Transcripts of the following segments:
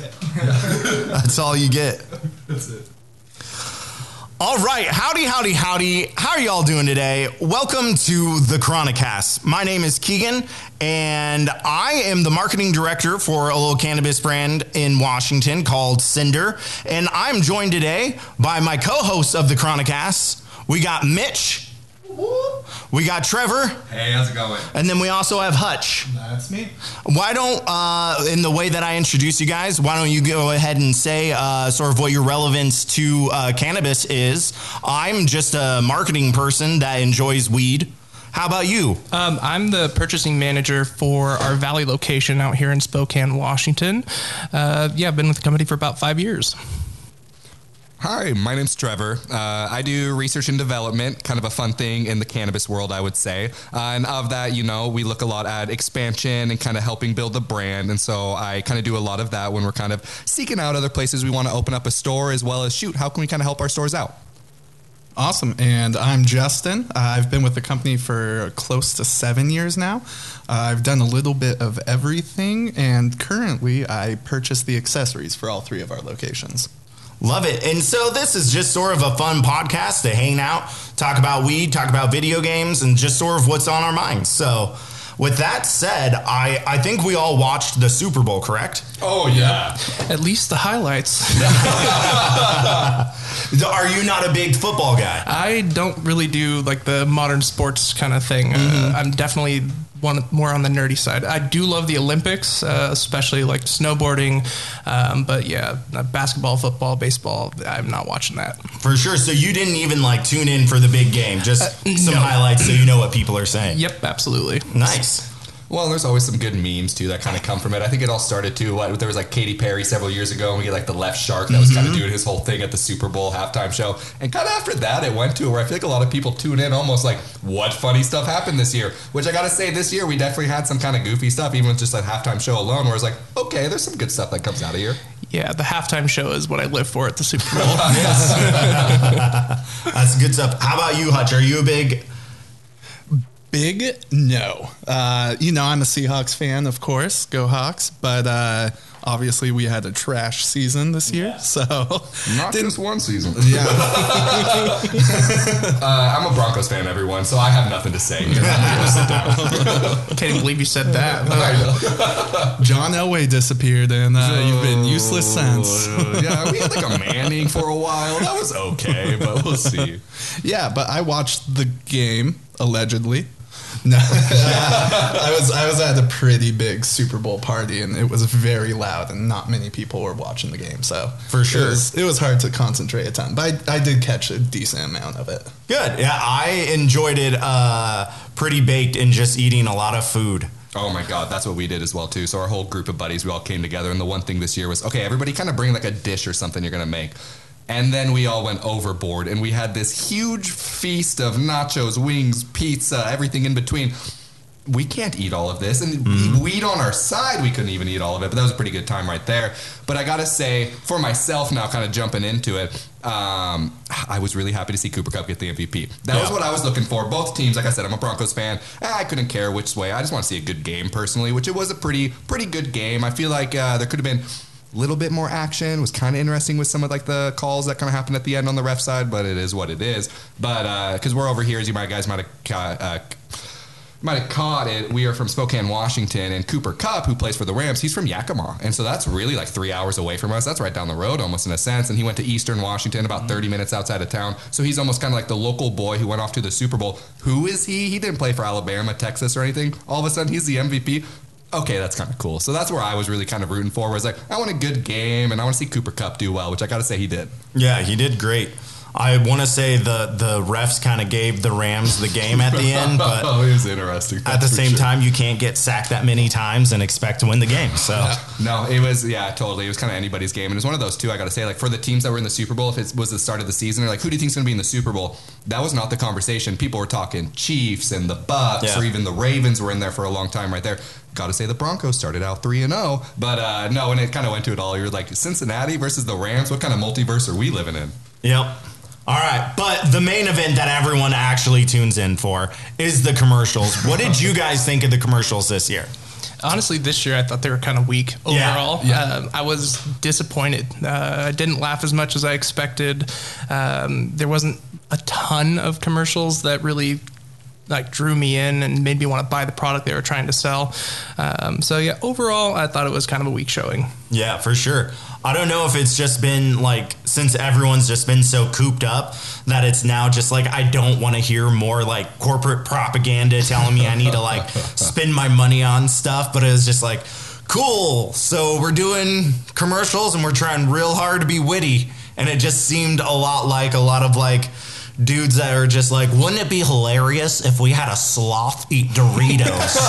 it. That's all you get. That's it. All right, howdy, howdy, howdy. How are y'all doing today? Welcome to the Chronicast. My name is Keegan, and I am the marketing director for a little cannabis brand in Washington called Cinder. And I'm joined today by my co-hosts of the Chronicast. We got Mitch, we got Trevor, Hey, how's it going? and then we also have Hutch. That's me. Why don't, uh, in the way that I introduce you guys, why don't you go ahead and say uh, sort of what your relevance to uh, cannabis is? I'm just a marketing person that enjoys weed. How about you? Um, I'm the purchasing manager for our Valley location out here in Spokane, Washington. Uh, yeah, I've been with the company for about five years. Hi, my name's Trevor. Uh, I do research and development, kind of a fun thing in the cannabis world, I would say. Uh, and of that, you know, we look a lot at expansion and kind of helping build the brand. And so I kind of do a lot of that when we're kind of seeking out other places we want to open up a store, as well as shoot, how can we kind of help our stores out? Awesome. And I'm Justin. Uh, I've been with the company for close to seven years now. Uh, I've done a little bit of everything, and currently I purchase the accessories for all three of our locations. Love it. And so this is just sort of a fun podcast to hang out, talk about weed, talk about video games, and just sort of what's on our minds. So, with that said, I, I think we all watched the Super Bowl, correct? Oh, yeah. At least the highlights. Are you not a big football guy? I don't really do like the modern sports kind of thing. Uh, I'm definitely one more on the nerdy side. I do love the Olympics, uh, especially like snowboarding. Um, but yeah, uh, basketball, football, baseball. I'm not watching that. For sure. So you didn't even like tune in for the big game, just some no. highlights so you know what people are saying. Yep, absolutely. Nice. Well, there's always some good memes too that kind of come from it. I think it all started too. What there was like Katy Perry several years ago, and we get like the left shark that was kind of mm-hmm. doing his whole thing at the Super Bowl halftime show. And kind of after that, it went to where I feel like a lot of people tune in almost like, what funny stuff happened this year? Which I gotta say, this year we definitely had some kind of goofy stuff, even with just that halftime show alone, where it's like, okay, there's some good stuff that comes out of here. Yeah, the halftime show is what I live for at the Super Bowl. That's good stuff. How about you, Hutch? Are you a big Big? No. Uh, you know, I'm a Seahawks fan, of course. Go Hawks. But uh, obviously, we had a trash season this year. So, Not just one season. yeah. Uh, I'm a Broncos fan, everyone, so I have nothing to say. I'm gonna sit down. Can't even believe you said that. John Elway disappeared, and uh, you've been useless since. Uh, yeah, we had like a Manning for a while. That was okay, but we'll see. Yeah, but I watched the game allegedly. No, I was I was at a pretty big Super Bowl party and it was very loud and not many people were watching the game. So For sure. it was, it was hard to concentrate a ton. But I, I did catch a decent amount of it. good? Yeah, I enjoyed it uh, pretty baked and just eating a lot of food. Oh my god, that's what we did as well too. So our whole group of buddies, we all came together, and the one thing this year was okay. Everybody kind of bring like a dish or something you're gonna make. And then we all went overboard, and we had this huge feast of nachos, wings, pizza, everything in between. We can't eat all of this, and weed on our side, we couldn't even eat all of it. But that was a pretty good time right there. But I gotta say, for myself now, kind of jumping into it, um, I was really happy to see Cooper Kupp get the MVP. That was what I was looking for. Both teams, like I said, I'm a Broncos fan. Eh, I couldn't care which way. I just want to see a good game personally, which it was a pretty pretty good game. I feel like uh, there could have been little bit more action. Was kind of interesting with some of like the calls that kind of happened at the end on the ref side, but it is what it is. But uh because we're over here, as you might guys might have uh, might have caught it. We are from Spokane, Washington, and Cooper Kupp, who plays for the Rams, he's from Yakima, and so that's really like three hours away from us. That's right down the road, almost in a sense. And he went to Eastern Washington, about 30 minutes outside of town. So he's almost kind of like the local boy who went off to the Super Bowl. Who is he? He didn't play for Alabama, Texas, or anything. All of a sudden, he's the MVP. Okay, that's kind of cool. So that's where I was really kind of rooting for. Was like, I want a good game, and I want to see Cooper Kupp do well, which I got to say he did. Yeah, he did great. I want to say the the refs kind of gave the Rams the game at the end, but oh, it was interesting. at the same sure. time, you can't get sacked that many times and expect to win the game. So No, it was yeah, totally. It was kind of anybody's game, and it's one of those too. I got to say, like for the teams that were in the Super Bowl, if it was the start of the season, they're like, who do you think's going to be in the Super Bowl? That was not the conversation. People were talking Chiefs and the Bucs, Yeah. or even the Ravens were in there for a long time right there. Got to say the Broncos started out three and zero, but uh, no, and it kind of went to it all, you're like Cincinnati versus the Rams. What kind of multiverse are we living in? Yep. All right, but the main event that everyone actually tunes in for is the commercials. What did you guys think of the commercials this year? Honestly, this year I thought they were kind of weak overall. Yeah. Um, I was disappointed. Uh, I didn't laugh as much as I expected. Um, there wasn't a ton of commercials that really like drew me in and made me want to buy the product they were trying to sell. Um, so yeah, overall, I thought it was kind of a weak showing. Yeah, for sure. I don't know if it's just been like since everyone's just been so cooped up that it's now just like I don't want to hear more like corporate propaganda telling me I need to like spend my money on stuff, but it was just like cool. So we're doing commercials and we're trying real hard to be witty and it just seemed a lot like a lot of like dudes that are just like, wouldn't it be hilarious if we had a sloth eat Doritos?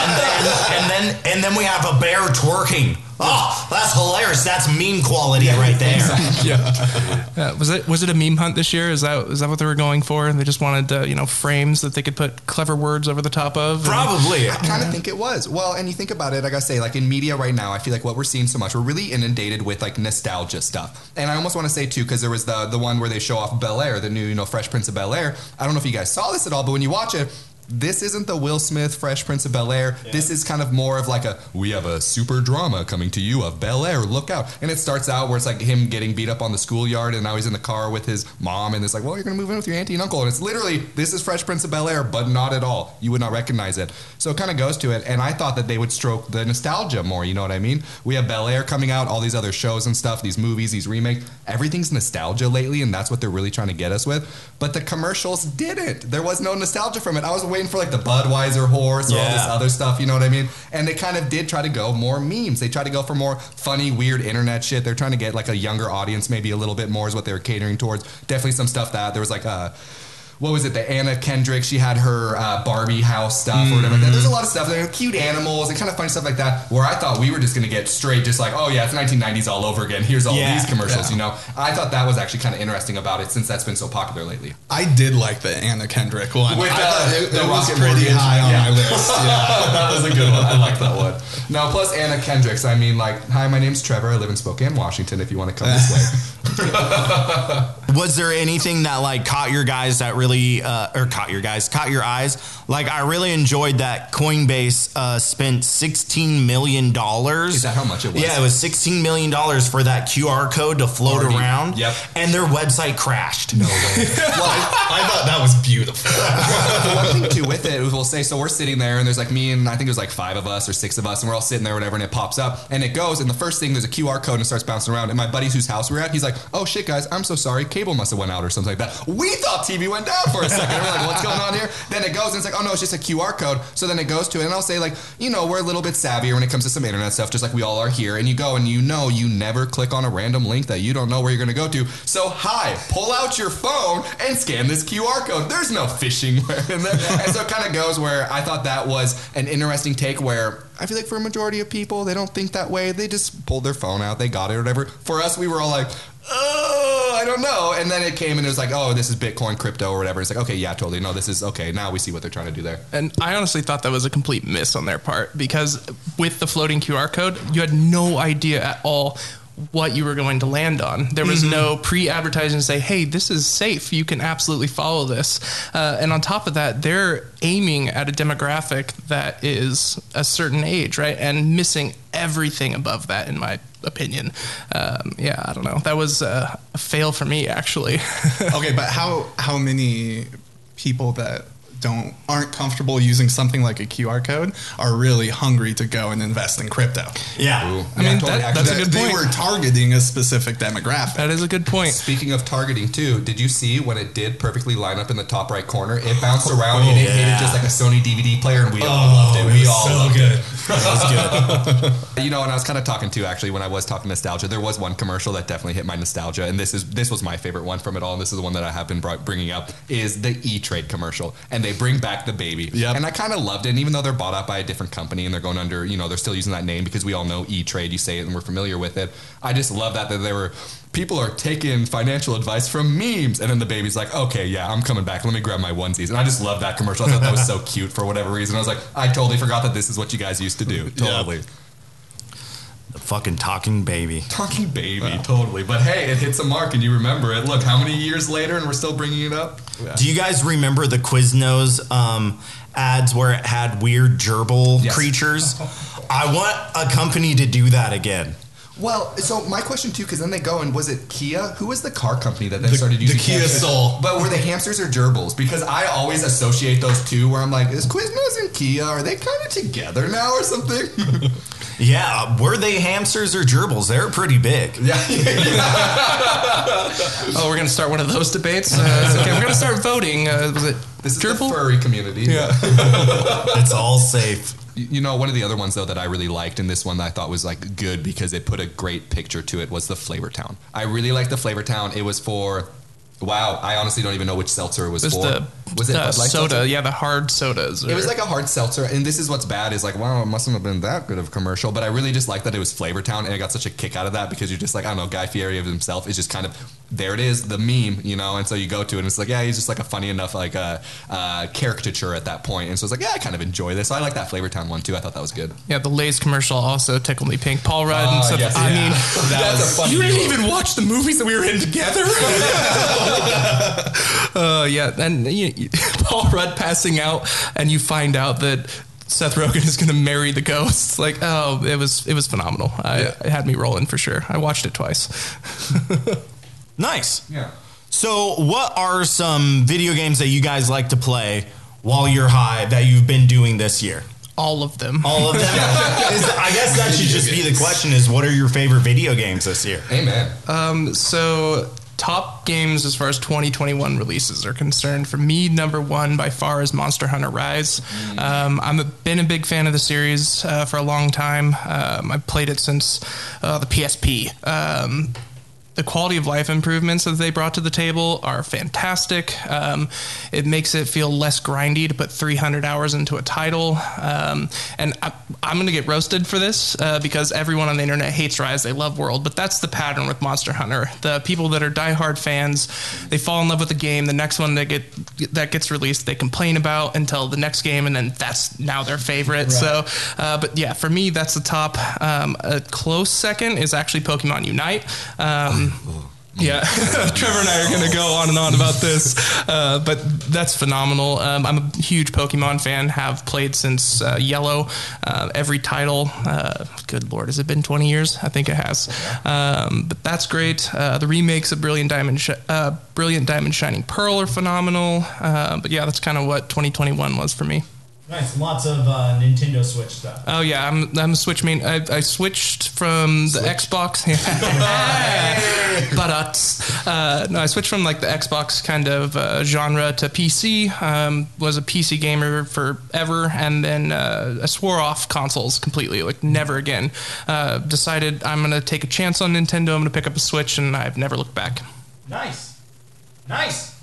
and then and then and then we have a bear twerking. Oh, that's hilarious. That's meme quality right there. Uh, was it was it a meme hunt this year? Is that is that what they were going for? They just wanted uh, you know frames that they could put clever words over the top of. And- Probably. I kind of think it was. Well, and you think about it, like I gotta say, like in media right now, I feel like what we're seeing so much, we're really inundated with like nostalgia stuff. And I almost want to say too, because there was the the one where they show off Bel Air, the new you know Fresh Prince of Bel Air. I don't know if you guys saw this at all, but when you watch it. This isn't the Will Smith Fresh Prince of Bel Air. This is kind of more of like a we have a super drama coming to you of Bel Air. Look out! And it starts out where it's like him getting beat up on the schoolyard, and now he's in the car with his mom, and it's like, well, you're gonna move in with your auntie and uncle, and it's literally this is Fresh Prince of Bel Air, but not at all. You would not recognize it. So it kind of goes to it, and I thought that they would stroke the nostalgia more. You know what I mean? We have Bel Air coming out, all these other shows and stuff, these movies, these remakes. Everything's nostalgia lately, and that's what they're really trying to get us with. But the commercials didn't. There was no nostalgia from it. I was waiting for like the Budweiser horse or all this Yeah. other stuff. You know what I mean? And they kind of did try to go more memes. They tried to go for more funny, weird internet shit. They're trying to get like a younger audience, maybe a little bit more is what they were catering towards. Definitely some stuff that there was like uh what was it? The Anna Kendrick. She had her uh, Barbie house stuff or whatever. Like that. There's a lot of stuff there, cute animals and kind of funny stuff like that. Where I thought we were just gonna get straight, just like, oh yeah, it's 1990s all over again. Here's all Yeah. these commercials. Yeah. You know, I thought that was actually kind of interesting about it since that's been so popular lately. I did like the Anna Kendrick one. With, uh, thought it, the it was pretty Mortgage. high on Yeah. my list. Yeah. that was a good one. I like that one. Now, plus Anna Kendricks. I mean, like, hi, my name's Trevor. I live in Spokane, Washington. If you want to come this way, Was there anything that like caught your guys that really uh, or caught your guys caught your eyes? Like I really enjoyed that Coinbase uh, spent sixteen million dollars. Is that how much it was? Yeah, it was sixteen million dollars for that QR code to float Already- around. yep. and their website crashed. no way. well, I, I thought that was beautiful. the one thing too with it is we'll say so we're sitting there and there's like me and I think there's like five of us or six of us and we're all sitting there whatever and it pops up and it goes and the first thing there's a QR code and it starts bouncing around and my buddies whose house we're at he's like oh shit guys I'm so sorry cable must have went out or something like that we thought TV went down for a second. We're like what's going on here? Then it goes and it's like oh no it's just a QR code. So then it goes to it and I'll say like you know we're a little bit savvier when it comes to some internet stuff just like we all are here. And you go and you know you never click on a random link that you don't know where you're gonna go to. So hi pull out your phone and scan this QR code. There's no phishing in there. And so it kind of goes where I thought that was an interesting take where I feel like for a majority of people they don't think that way. They just pulled their phone out. They got it or whatever. For us we were all like oh I don't know and then it came and it was like oh this is Bitcoin crypto or whatever it's like okay yeah totally no this is okay now we see what they're trying to do there And I honestly thought that was a complete miss on their part because with the floating QR code, you had no idea at all what you were going to land on. There was no pre advertising to say, hey, this is safe. You can absolutely follow this. Uh, and on top of that, they're aiming at a demographic that is a certain age, right? And missing everything above that, in my opinion. Um, yeah, I don't know. That was uh, a fail for me, actually. okay, but how how many people that don't aren't comfortable using something like a QR code are really hungry to go and invest in crypto? Yeah. I mean, that- that's a That- good they point. were targeting a specific demographic. that is a good point. Speaking of targeting too, did you see when it did perfectly line up in the top right corner? It bounced oh, around and it hit it just like a Sony DVD player, and we all oh, loved it. We all loved good. it. That was good. You know, and I was kind of talking to actually when I was talking nostalgia. There was one commercial that definitely hit my nostalgia, and this is this was my favorite one from it all. And this is the one that I have been brought, bringing up is the E Trade commercial, and they bring back the baby. Yep. And I kind of loved it, and even though they're bought out by a different company and they're going under, you know, they're still using that name because we all know E Trade. You say it, and we're familiar with it. I just love that that they were. People are taking financial advice from memes, and then the baby's like, "Okay, yeah, I'm coming back. Let me grab my onesies." And I just love that commercial. I thought that was so cute for whatever reason. I was like, I totally forgot that this is what you guys used to do. Totally. The fucking talking baby. Talking baby, totally. But hey, it hits a mark and you remember it. Look, how many years later and we're still bringing it up? Do you guys remember the Quiznos um, ads where it had weird gerbil Yes. creatures? I want a company to do that again. Well, so my question too, because then they go and was it Kia? Who was the car company that then The- started using the Kia hamsters? Soul. But were they hamsters or gerbils? Because I always associate those two. Where I'm like, is Quiznos and Kia are they kind of together now or something? Yeah, were they hamsters or gerbils? They're pretty big. yeah, Oh, we're gonna start one of those debates. Uh, okay, we're gonna start voting. Uh, was it this is gerbil? the furry community. Yeah. It's all safe. You you know, one of the other ones though that I really liked, and this one that I thought was like good because it put a great picture to it, was the Flavor Town. I really liked the Flavor Town. It was for, wow, I honestly don't even know which seltzer it was, was for. the, was it the Bud Light soda? seltzer? Yeah, the hard sodas. It was like a hard seltzer, and this is what's bad is like, wow, it mustn't have been that good of a commercial. But I really just like that it was Flavor Town, and I got such a kick out of that because you're just like, I don't know, Guy Fieri of himself is just kind of there. It is the meme, you know, and so you go to it, and it's like, yeah, he's just like a funny enough like uh, uh, caricature at that point, and so it's like, yeah, I kind of enjoy this. So I like that Flavor Town one too. I thought that was good. yeah, the Lay's commercial also tickled me pink. Paul Rudd and Ah, stuff. yes, I yeah. mean, That's a funny you didn't even watch the movies that we were in together. uh, yeah, and you, you- Paul Rudd passing out, and you find out that Seth Rogen is going to marry the ghost. Like, oh, it was it was phenomenal. I, Yeah. It had me rolling for sure. I watched it twice. Nice. Yeah. So, what are some video games that you guys like to play while you're high that you've been doing this year? All of them. All of them. Is- I guess that should just be the question: Is what are your favorite video games this year? Amen. Um, so top games as far as 2021 releases are concerned for me number one by far is monster hunter rise um, i've been a big fan of the series uh, for a long time um, i've played it since uh, the psp um, the quality of life improvements that they brought to the table are fantastic. Um, it makes it feel less grindy to put 300 hours into a title. Um, and I, I'm going to get roasted for this uh, because everyone on the internet hates Rise. They love World, but that's the pattern with Monster Hunter. The people that are diehard fans, they fall in love with the game. The next one that get that gets released, they complain about until the next game, and then that's now their favorite. So, uh, but yeah, for me, that's the top. Um, a close second is actually Pokemon Unite. Um, yeah, Trevor and I are going to go on and on about this, uh, but that's phenomenal. Um, I'm a huge Pokemon fan. Have played since uh, Yellow. Uh, every title. Uh, good lord, has it been 20 years? I think it has. Um, but that's great. Uh, the remakes of Brilliant Diamond, Sh- uh, Brilliant Diamond, Shining Pearl are phenomenal. But yeah, that's kind of what 2021 was for me. Nice, lots of uh, Nintendo Switch stuff. Oh yeah, I'm I'm a Switch main. I, I switched from the Xbox, but uh, no, I switched from like the Xbox kind of uh, genre to PC. Um, was a PC gamer forever, and then uh, I swore off consoles completely, like never again. Uh, decided I'm gonna take a chance on Nintendo. I'm gonna pick up a Switch, and I've never looked back. Nice, nice.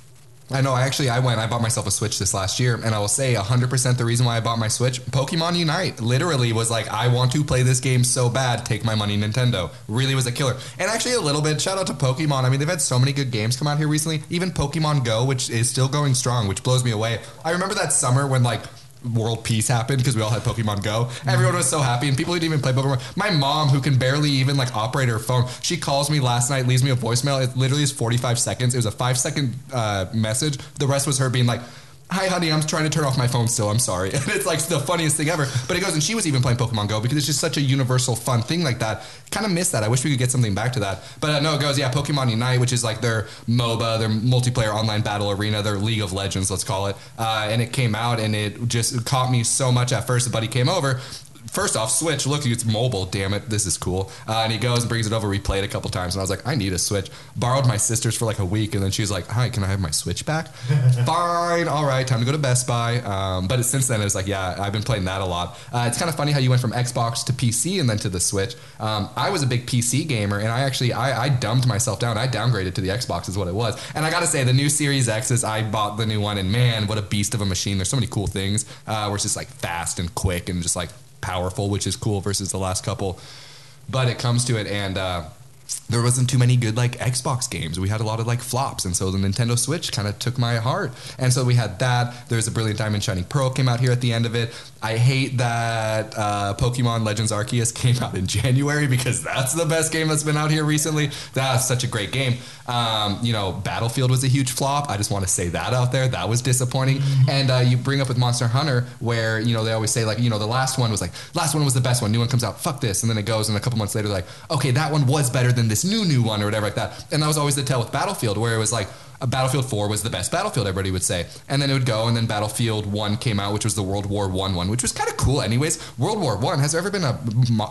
I know. I actually I went. I bought myself a Switch this last year, and I will say 100% the reason why I bought my Switch, Pokemon Unite, literally was like, I want to play this game so bad. Take my money, Nintendo. Really was a killer. And actually, a little bit shout out to Pokemon. I mean, they've had so many good games come out here recently. Even Pokemon Go, which is still going strong, which blows me away. I remember that summer when like. World peace happened because we all had Pokemon Go. Everyone was so happy, and people didn't even play Pokemon. My mom, who can barely even like operate her phone, she calls me last night, leaves me a voicemail. It literally is 45 seconds. It was a five second uh, message. The rest was her being like, Hi, honey, I'm trying to turn off my phone still. I'm sorry. And it's like the funniest thing ever. But it goes, and she was even playing Pokemon Go because it's just such a universal, fun thing like that. Kind of miss that. I wish we could get something back to that. But uh, no, it goes, yeah, Pokemon Unite, which is like their MOBA, their multiplayer online battle arena, their League of Legends, let's call it. Uh, and it came out and it just caught me so much at first. A buddy came over. First off, Switch. Look, it's mobile. Damn it, this is cool. Uh, and he goes and brings it over. We played a couple times, and I was like, I need a Switch. Borrowed my sister's for like a week, and then she's like, Hi, can I have my Switch back? Fine, all right, time to go to Best Buy. Um, but since then, it's like, yeah, I've been playing that a lot. Uh, it's kind of funny how you went from Xbox to PC and then to the Switch. Um, I was a big PC gamer, and I actually I, I dumbed myself down. I downgraded to the Xbox, is what it was. And I got to say, the new Series X is I bought the new one, and man, what a beast of a machine! There's so many cool things. Uh, where it's just like fast and quick and just like powerful, which is cool versus the last couple. But it comes to it, and uh, there wasn't too many good like Xbox games. We had a lot of like flops, and so the Nintendo Switch kind of took my heart. And so we had that. There's a Brilliant Diamond Shining Pearl came out here at the end of it. I hate that uh, Pokemon Legends Arceus came out in January because that's the best game that's been out here recently. That's such a great game. Um, you know, Battlefield was a huge flop. I just want to say that out there. That was disappointing. And uh, you bring up with Monster Hunter, where you know they always say like, you know, the last one was like, last one was the best one. New one comes out, fuck this, and then it goes, and a couple months later, like, okay, that one was better than this new new one or whatever like that. And that was always the tell with Battlefield, where it was like. A Battlefield 4 was the best Battlefield, everybody would say. And then it would go, and then Battlefield 1 came out, which was the World War 1 one, which was kind of cool, anyways. World War 1, has there ever been a,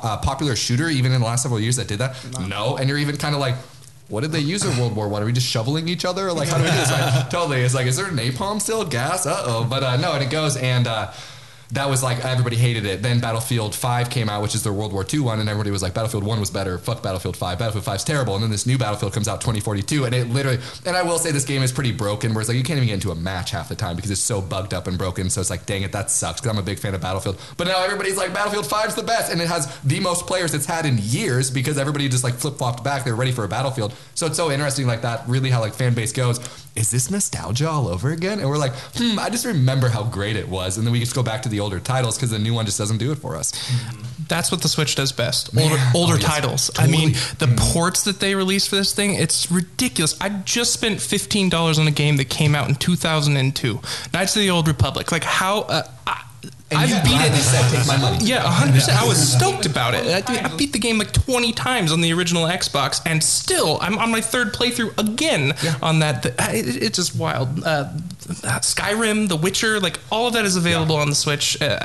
a popular shooter, even in the last several years, that did that? No. And you're even kind of like, what did they use in World War One? Are we just shoveling each other? Or like, how do we do this? Like, totally. It's like, is there napalm still? Gas? Uh oh. But uh, no, and it goes, and uh, that was like everybody hated it. Then Battlefield Five came out, which is the World War II one, and everybody was like, Battlefield One was better. Fuck Battlefield Five. Battlefield Five's terrible. And then this new Battlefield comes out 2042, and it literally. And I will say this game is pretty broken. Where it's like you can't even get into a match half the time because it's so bugged up and broken. So it's like, dang it, that sucks. Because I'm a big fan of Battlefield. But now everybody's like, Battlefield Five's the best, and it has the most players it's had in years because everybody just like flip flopped back. They're ready for a Battlefield. So it's so interesting like that. Really, how like fan base goes. Is this nostalgia all over again? And we're like, hmm, I just remember how great it was, and then we just go back to the older titles because the new one just doesn't do it for us. That's what the Switch does best. Older, older Oh, yes. titles. I mean, the ports that they released for this thing, it's ridiculous. I just spent fifteen dollars on a game that came out in two thousand and two. Knights of the Old Republic. Like how? Uh, I, And I've beat it. said, "Take my money." Yeah, 100%. I was stoked about it. I, I beat the game like 20 times on the original Xbox, and still, I'm on my third playthrough again on that. It, it's just wild. Uh, Skyrim, The Witcher, like all of that is available on the Switch. Uh,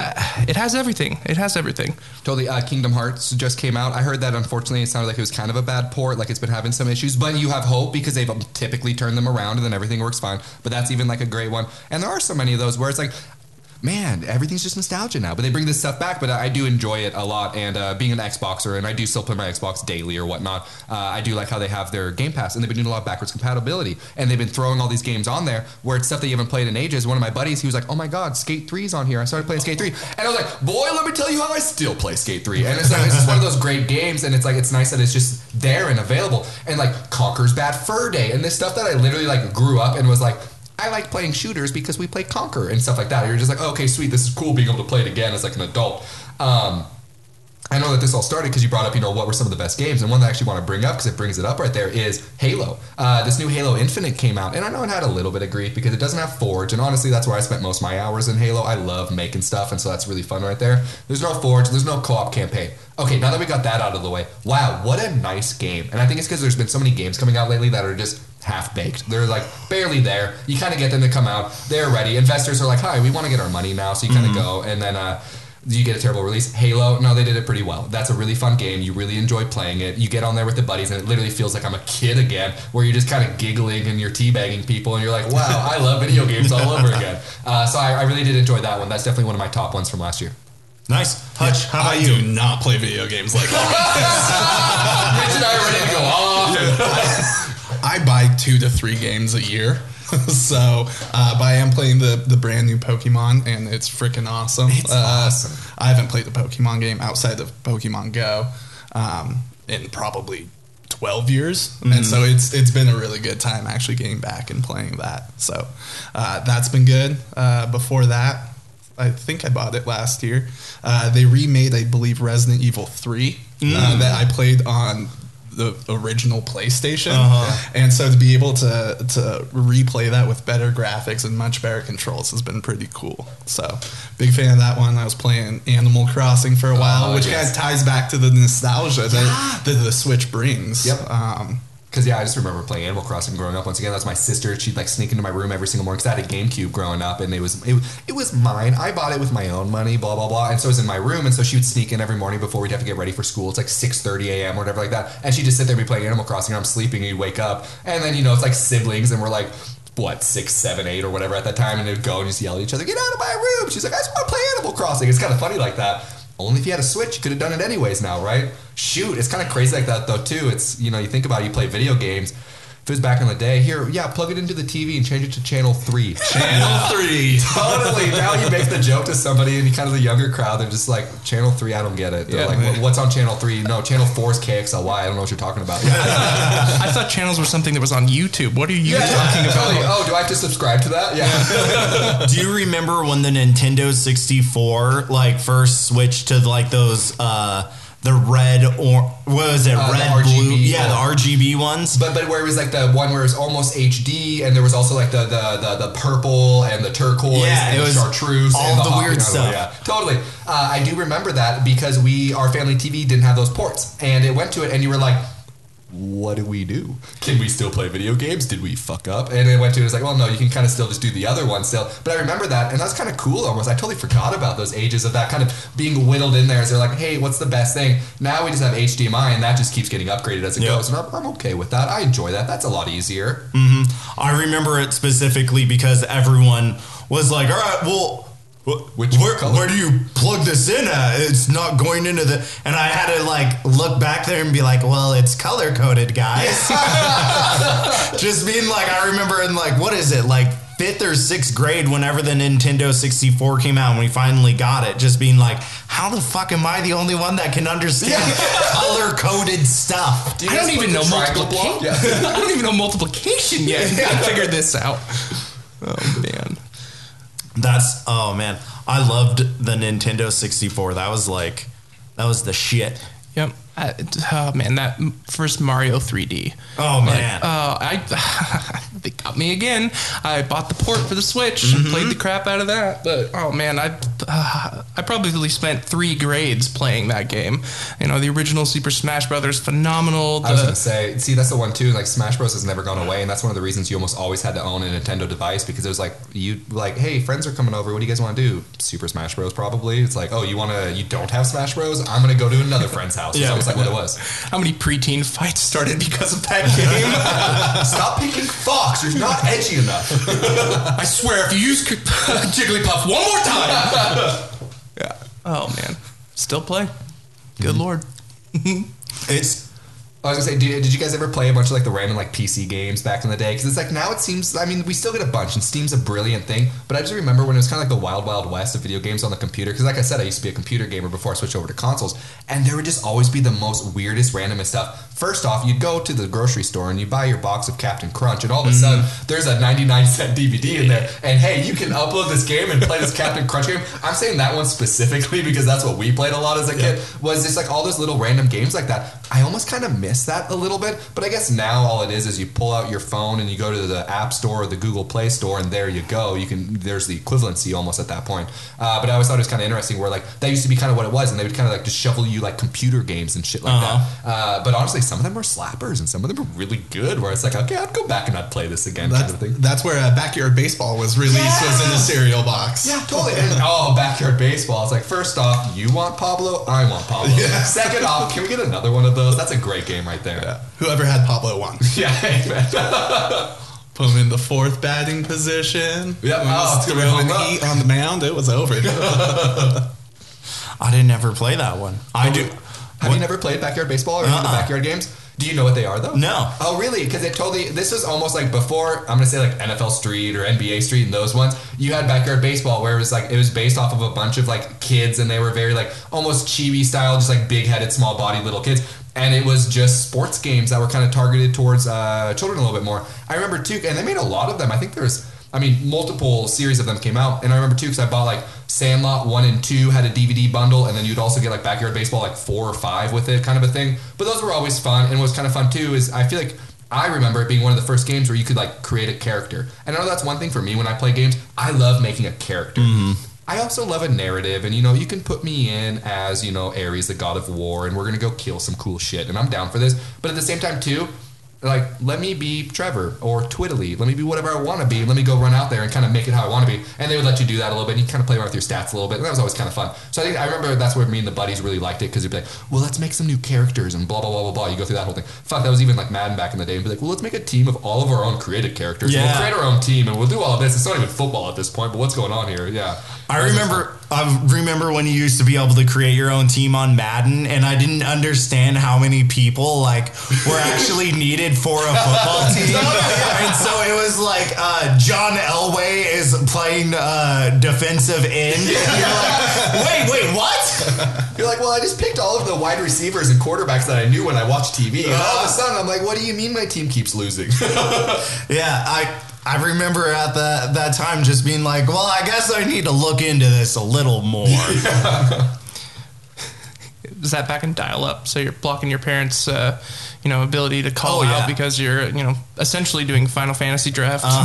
it has everything. It has everything. Totally. Uh, Kingdom Hearts just came out. I heard that unfortunately it sounded like it was kind of a bad port, like it's been having some issues, but you have hope because they've typically turned them around and then everything works fine. But that's even like a great one. And there are so many of those where it's like, man, everything's just nostalgia now. But they bring this stuff back, but I do enjoy it a lot. And uh, being an Xboxer, and I do still play my Xbox daily or whatnot, uh, I do like how they have their Game Pass, and they've been doing a lot of backwards compatibility. And they've been throwing all these games on there where it's stuff that you haven't played in ages. One of my buddies, he was like, oh my God, Skate 3's on here. I started playing Skate 3. And I was like, boy, let me tell you how I still play Skate 3. And it's, like, it's just one of those great games, and it's like, it's nice that it's just there and available. And like, Conker's Bad Fur Day, and this stuff that I literally like grew up and was like, I like playing shooters because we play Conker and stuff like that. You're just like, oh, okay, sweet, this is cool being able to play it again as like an adult. Um, I know that this all started because you brought up, you know, what were some of the best games, and one that I actually want to bring up because it brings it up right there is Halo. Uh, this new Halo Infinite came out, and I know it had a little bit of grief because it doesn't have Forge, and honestly, that's where I spent most of my hours in Halo. I love making stuff, and so that's really fun right there. There's no Forge, there's no co-op campaign. Okay, now that we got that out of the way, wow, what a nice game! And I think it's because there's been so many games coming out lately that are just half baked. They're like barely there. You kind of get them to come out. They're ready. Investors are like, "Hi, we want to get our money now." So you kind of go, and then uh, you get a terrible release. Halo, no, they did it pretty well. That's a really fun game. You really enjoy playing it. You get on there with the buddies, and it literally feels like I'm a kid again, where you're just kind of giggling and you're teabagging people, and you're like, "Wow, I love video games all over again." Uh, so I, I really did enjoy that one. That's definitely one of my top ones from last year. Nice. Hutch, how about I you? do not play video games like that. Rich and I are ready to go off. I buy two to three games a year. so, uh, but I am playing the the brand new Pokemon, and it's freaking awesome. It's uh, awesome. I haven't played the Pokemon game outside of Pokemon Go um, in probably twelve years, and so it's it's been a really good time actually getting back and playing that. So uh, that's been good. Uh, before that, I think I bought it last year. Uh, they remade, I believe, Resident Evil 3 uh, that I played on the original PlayStation. And so to be able to to replay that with better graphics and much better controls has been pretty cool. So big fan of that one. I was playing Animal Crossing for a while, Oh, which yes. kind of ties back to the nostalgia that, that the Switch brings. Yep. Um, Because yeah, I just remember playing Animal Crossing growing up. Once again, that's my sister. She'd like sneak into my room every single morning because I had a GameCube growing up, and it was it, it was mine. I bought it with my own money, blah blah blah. And so it was in my room, and so she would sneak in every morning before we'd have to get ready for school. It's like six thirty a.m. or whatever like that, and she'd just sit there and be playing Animal Crossing. And I'm sleeping, and you'd wake up, and then you know it's like siblings, and we're like. What six, seven, eight, or whatever at that time, and they'd go and just yell at each other, "Get out of my room!" She's like, "I just want to play Animal Crossing." It's kind of funny like that. Only if you had a Switch, you could have done it anyways now, right? Shoot, it's kind of crazy like that though too. It's you know, you think about it, you play video games, if it was back in the day, here, yeah, plug it into the TV and change it to channel three. Channel three. totally. Now you make the joke to somebody and you kind of the younger crowd, they're just like, channel three, I don't get it. They're Yeah. like, "What- what's on channel three? No, channel four is KXLY. I don't know what you're talking about. I thought channels were something that was on YouTube. What are you talking totally. about? Oh, do I have to subscribe to that? Yeah. Do you remember when the Nintendo 64 like first switched to like those uh the red or what was it Uh, the red RGB, blue yeah yeah. the RGB ones But but where it was like the one where it was almost HD, and there was also like the the the, the purple and the turquoise Yeah, and it the was chartreuse, all and the hot- weird stuff. Yeah, totally. Uh, I do remember that because we our family TV didn't have those ports, and it went to it, and you were like. What do we do? Can we still play video games? Did we fuck up? And it went to it was like, well, no, you can kind of still just do the other one still. But I remember that, and that was kind of cool almost. I totally forgot about those ages of that kind of being whittled in there. As they're like, hey, what's the best thing? Now we just have HDMI, and that just keeps getting upgraded as it Yep. goes. And I'm, I'm okay with that. I enjoy that. That's a lot easier. Mm-hmm. I remember it specifically because everyone was like all right well Which where, color? where do you plug this in at? It's not going into the and I had to like look back there and be like, well, it's color coded, guys. Just being like, I remember in like, what is it, like fifth or sixth grade, whenever the Nintendo 64 came out, and we finally got it, just being like, how the fuck am I the only one that can understand color coded stuff? Do I don't even know multiplication. block? Yeah. I don't even know multiplication yet. I figured this out. Oh man. That's oh man, I loved the Nintendo 64. That was like, that was the shit. Yep. I, oh man, that first Mario 3D. Oh man. Uh, I they got me again. I bought the port for the Switch and Mm-hmm. played the crap out of that. But oh man, I uh, I probably spent three grades playing that game. You know, the original Super Smash Brothers, phenomenal. I was gonna say, see, that's the one too. Like Smash Bros has never gone away, and that's one of the reasons you almost always had to own a Nintendo device because it was like you like, hey, friends are coming over. What do you guys want to do? Super Smash Bros. Probably. It's like, oh, you want to? You don't have Smash Bros. I'm gonna go to another friend's house. Yeah. Almost like what it was. how many preteen fights started because of that game? Stop picking Fox. You're not edgy enough. I swear, if you use Jigglypuff one more time. yeah. Oh man, still play. Good mm-hmm. lord. it's I was gonna say, did, did you guys ever play a bunch of like the random like PC games back in the day? Because it's like now it seems, I mean, we still get a bunch, and Steam's a brilliant thing. But I just remember when it was kind of like the wild, wild west of video games on the computer. Because like I said, I used to be a computer gamer before I switched over to consoles, and there would just always be the most weirdest, randomest stuff. First off, you'd go to the grocery store and you buy your box of Captain Crunch, and all of a mm-hmm. sudden there's a 99 cent DVD in there, and hey, you can upload this game and play this Captain Crunch game. I'm saying that one specifically because that's what we played a lot as a kid. Was just like all those little random games like that. I almost kind of miss that a little bit, but I guess now all it is is you pull out your phone and you go to the App Store or the Google Play Store, and there you go. You can there's the equivalency almost at that point. Uh, but I always thought it was kind of interesting where like that used to be kind of what it was, and they would kind of like just shovel you like computer games and shit like Uh-huh. that. Uh, but honestly, some of them were slappers and some of them were really good. Where it's like, okay, I'd go back and I'd play this again, That's, kind of thing. that's where uh, backyard baseball was released. Was in the cereal box. Yeah, totally. And, oh, backyard baseball. It's like, first off, you want Pablo, I want Pablo. Yeah. Second off, can we get another one of those? That's a great game right there. Yeah. Whoever had Pablo won. Yeah, amen. Put him in the fourth batting position. Yeah, When Oh, was it's gonna throwing home heat on the mound. It was over. I didn't ever play that one. I do. Have you never played backyard baseball or any of the Uh-uh. backyard games? Do you know what they are though? No. Oh, really? Because it totally. This was almost like before. I'm gonna say like NFL Street or NBA Street and those ones. You had backyard baseball where it was like it was based off of a bunch of like kids and they were very like almost chibi style, just like big headed, small bodied little kids. And it was just sports games that were kind of targeted towards uh, children a little bit more. I remember too, and they made a lot of them. I think there's. I mean, multiple series of them came out, and I remember too because I bought like Sandlot one and two had a DVD bundle, and then you'd also get like Backyard Baseball like four or five with it, kind of a thing. But those were always fun, and what was kind of fun too is I feel like I remember it being one of the first games where you could like create a character, and I know that's one thing for me when I play games. I love making a character. I also love a narrative, and you know, you can put me in as you know Ares, the god of war, and we're gonna go kill some cool shit, and I'm down for this. But at the same time, too, like let me be Trevor or Twiddly, let me be whatever I want to be. Let me go run out there and kind of make it how I want to be. And they would let you do that a little bit, and you kind of play around with your stats a little bit, and that was always kind of fun. So I think I remember that's where me and the buddies really liked it because you'd be like, well, let's make some new characters and blah blah blah blah blah. You go through that whole thing. Fuck, that was even like Madden back in the day, and be like, well, let's make a team of all of our own created characters. Yeah. We'll create our own team, and we'll do all of this. It's not even football at this point, but what's going on here? Yeah. I remember I remember when you used to be able to create your own team on Madden, and I didn't understand how many people like were actually needed for a football team. And so it was like uh, John Elway is playing uh, defensive end. And you're like, wait, wait, what? You're like, well, I just picked all of the wide receivers and quarterbacks that I knew when I watched TV, and all of a sudden I'm like, what do you mean my team keeps losing? Yeah, I I remember at that that time just being like, well, I guess I need to look into this a little more. Is that back in dial up? So you're blocking your parents' uh, you know ability to call Oh, yeah. out because you're you know essentially doing Final Fantasy draft.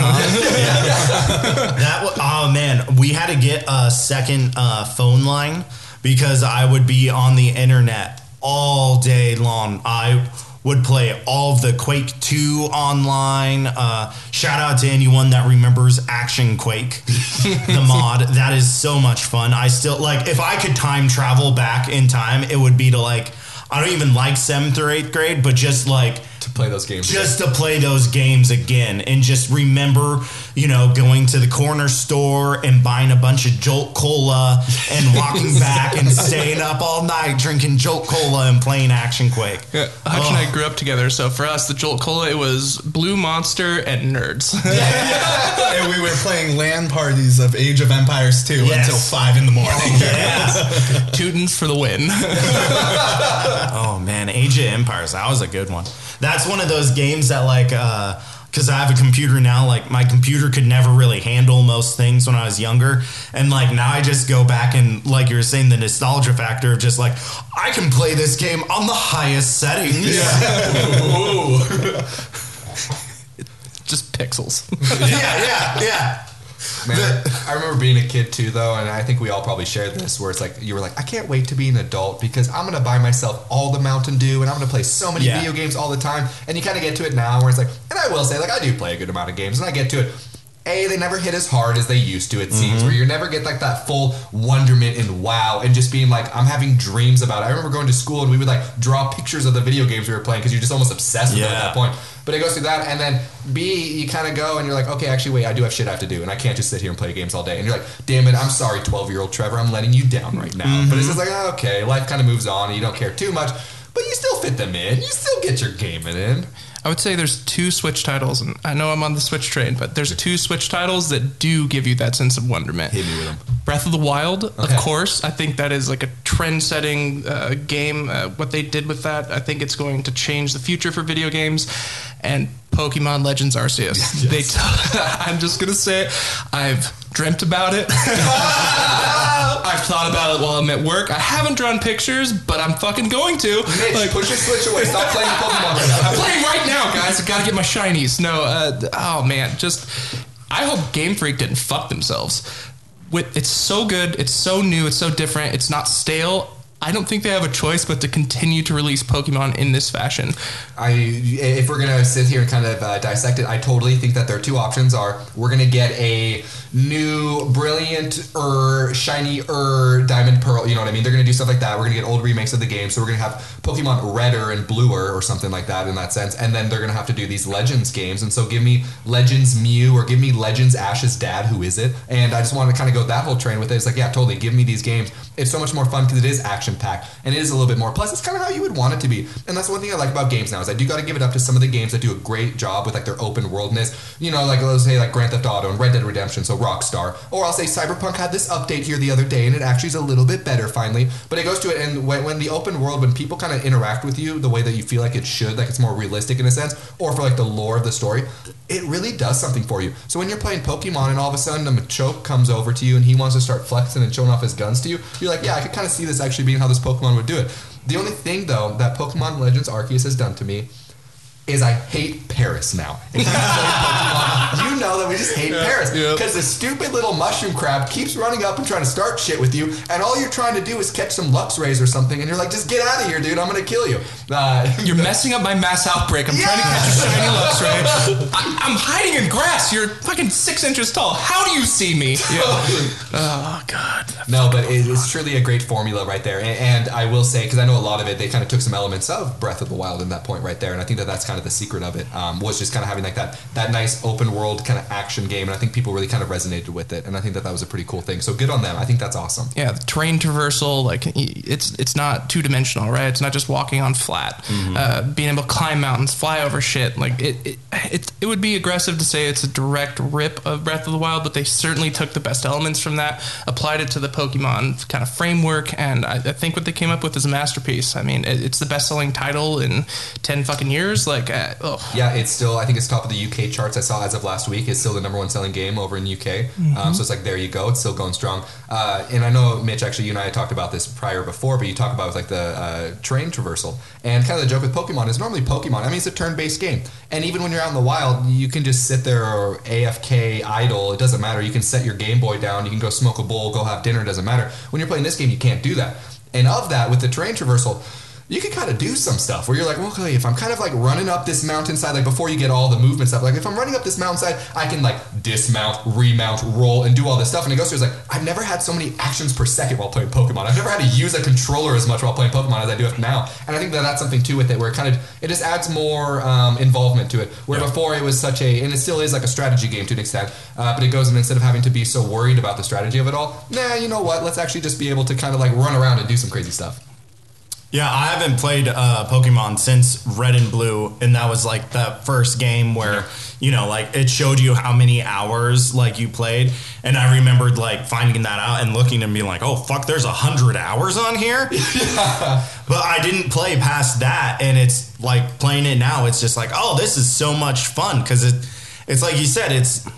That wa- oh man, we had to get a second uh, phone line because I would be on the internet all day long. I would play all of the Quake 2 online. Uh, shout out to anyone that remembers Action Quake, the mod. That is so much fun. I still like if I could time travel back in time, it would be to like I don't even like seventh or eighth grade, but just like play those games. just to play those games again and just remember, you know, going to the corner store and buying a bunch of Jolt Cola and walking back and staying up all night drinking Jolt Cola and playing Action Quake. Yeah, Hutch and I grew up together, so for us, the Jolt Cola it was Blue Monster and Nerds. Yeah, and we were playing LAN parties of Age of Empires 2 Yes. until 5 in the morning. Yeah. Teutons for the win. oh man, Age of Empires, that was a good one. That's one of those games that like uh because I have a computer now, like my computer could never really handle most things when I was younger. And like now I just go back and like you were saying, the nostalgia factor of just like, I can play this game on the highest settings. Just pixels. yeah, yeah, yeah. Man, I remember being a kid too, though, and I think we all probably shared this, where it's like you were like, I can't wait to be an adult because I'm gonna buy myself all the Mountain Dew and I'm gonna play so many Yeah. video games all the time. And you kind of get to it now, where it's like, and I will say, like, I do play a good amount of games, and I get to it. A, they never hit as hard as they used to. It seems mm-hmm. where you never get like that full wonderment and wow, and just being like, I'm having dreams about it. I remember going to school and we would like draw pictures of the video games we were playing because you're just almost obsessed with it at that point. But it goes through that, and then B, you kind of go and you're like, okay, actually, wait, I do have shit I have to do, and I can't just sit here and play games all day. And you're like, damn it, I'm sorry, 12 year old Trevor, I'm letting you down right now. But it's mm-hmm. just like, oh, okay, life kind of moves on, and you don't care too much, but you still fit them in. You still get your gaming in. I would say there's two Switch titles, and I know I'm on the Switch train, but there's two Switch titles that do give you that sense of wonderment. Hit me with them. Breath of the Wild, Okay. of course. I think that is like a trend-setting uh, game. Uh, what they did with that, I think it's going to change the future for video games. And Pokemon Legends Arceus. They, t- I'm just gonna say, it. I've dreamt about it. I've thought about it while I'm at work. I haven't drawn pictures, but I'm fucking going to. Mitch, Like- push your Switch away. Stop playing Pokemon right now. I'm playing right now, guys. I gotta get my shinies. No, uh, oh man, just I hope Game Freak didn't fuck themselves. With it's so good, it's so new, it's so different, it's not stale. I don't think they have a choice but to continue to release Pokemon in this fashion. I if we're gonna sit here and kind of uh, dissect it, I totally think that their two options are we're gonna get a new brilliant or shiny or diamond pearl. You know what I mean? They're gonna do stuff like that. We're gonna get old remakes of the game, so we're gonna have Pokemon redder and bluer or something like that in that sense. And then they're gonna have to do these Legends games, and so give me Legends Mew or give me Legends Ash's dad. Who is it? And I just want to kind of go that whole train with it. It's like yeah, totally. Give me these games. It's so much more fun because it is action packed and it is a little bit more. Plus, it's kind of how you would want it to be. And that's one thing I like about games now is I do got to give it up to some of the games that do a great job with like their open worldness. You know, like let's say like Grand Theft Auto and Red Dead Redemption, so Rockstar. Or I'll say Cyberpunk had this update here the other day and it actually is a little bit better finally. But it goes to it and when, when the open world, when people kind of interact with you the way that you feel like it should, like it's more realistic in a sense, or for like the lore of the story, it really does something for you. So when you're playing Pokemon and all of a sudden a Machoke comes over to you and he wants to start flexing and showing off his guns to you, you're like, yeah, I could kind of see this actually being how this Pokemon would do it. The only thing though that Pokemon Legends Arceus has done to me is I hate Paras now. If you play Pokemon, you know that we just hate Paras Yep. because the stupid little mushroom crab keeps running up and trying to start shit with you, and all you're trying to do is catch some Luxrays or something, and you're like, just get out of here, dude. I'm gonna kill you. Uh, You're messing up my mass outbreak. I'm trying to catch a shiny Luxray. I, I'm hiding in grass. You're fucking six inches tall. How do you see me? Oh God. No, but it is truly a great formula right there. And, and I will say, because I know a lot of it, they kind of took some elements of Breath of the Wild in that point right there. And I think that that's kind of the secret of it, um, was just kind of having like that that nice open world kind of action game, and I think people really kind of resonated with it, and I think that that was a pretty cool thing. So good on them. I think that's awesome. Yeah, the terrain traversal, like it's it's not two dimensional, right? It's not just walking on flat. Uh, being able to climb mountains, fly over shit, like it, it it it would be aggressive to say it's a direct rip of Breath of the Wild, but they certainly took the best elements from that, applied it to the Pokemon kind of framework, and I, I think what they came up with is a masterpiece. I mean, it, it's the best selling title in ten fucking years. Like, uh, oh, Yeah, it's still. I think it's top of the UK charts. I saw as of last week. It's still the number one selling game over in the UK. Um, so it's like there you go. It's still going strong. Uh, and I know Mitch. Actually, you and I talked about this prior before, but you talk about with like the uh, terrain traversal and kind of the joke with Pokemon is normally Pokemon. I mean, it's a turn-based game, and even when you're out in the wild, you can just sit there or AFK idle. It doesn't matter. You can set your Game Boy down. You can go smoke a bowl, go have dinner. It doesn't matter. When you're playing this game, you can't do that. And of that, with the terrain traversal, you can kind of do some stuff where you're like, well, okay, if I'm kind of like running up this mountainside, like before you get all the movement stuff, like if I'm running up this mountainside, I can like dismount, remount, roll, and do all this stuff. And it goes through, it's like, I've never had so many actions per second while playing Pokemon. I've never had to use a controller as much while playing Pokemon as I do it now. And I think that that's something too with it, where it kind of, it just adds more um, involvement to it. Where before it was such a, and it still is like a strategy game to an extent, uh, but it goes and instead of having to be so worried about the strategy of it all, nah, you know what? Let's actually just be able to kind of like run around and do some crazy stuff. Yeah, I haven't played uh, Pokemon since Red and Blue, and that was like the first game where you know, like it showed you how many hours like you played, and I remembered like finding that out and looking and being like, "Oh fuck, there's a hundred hours on here." but I didn't play past that, and it's like playing it now. It's just like, oh, this is so much fun because it, it's like you said, it's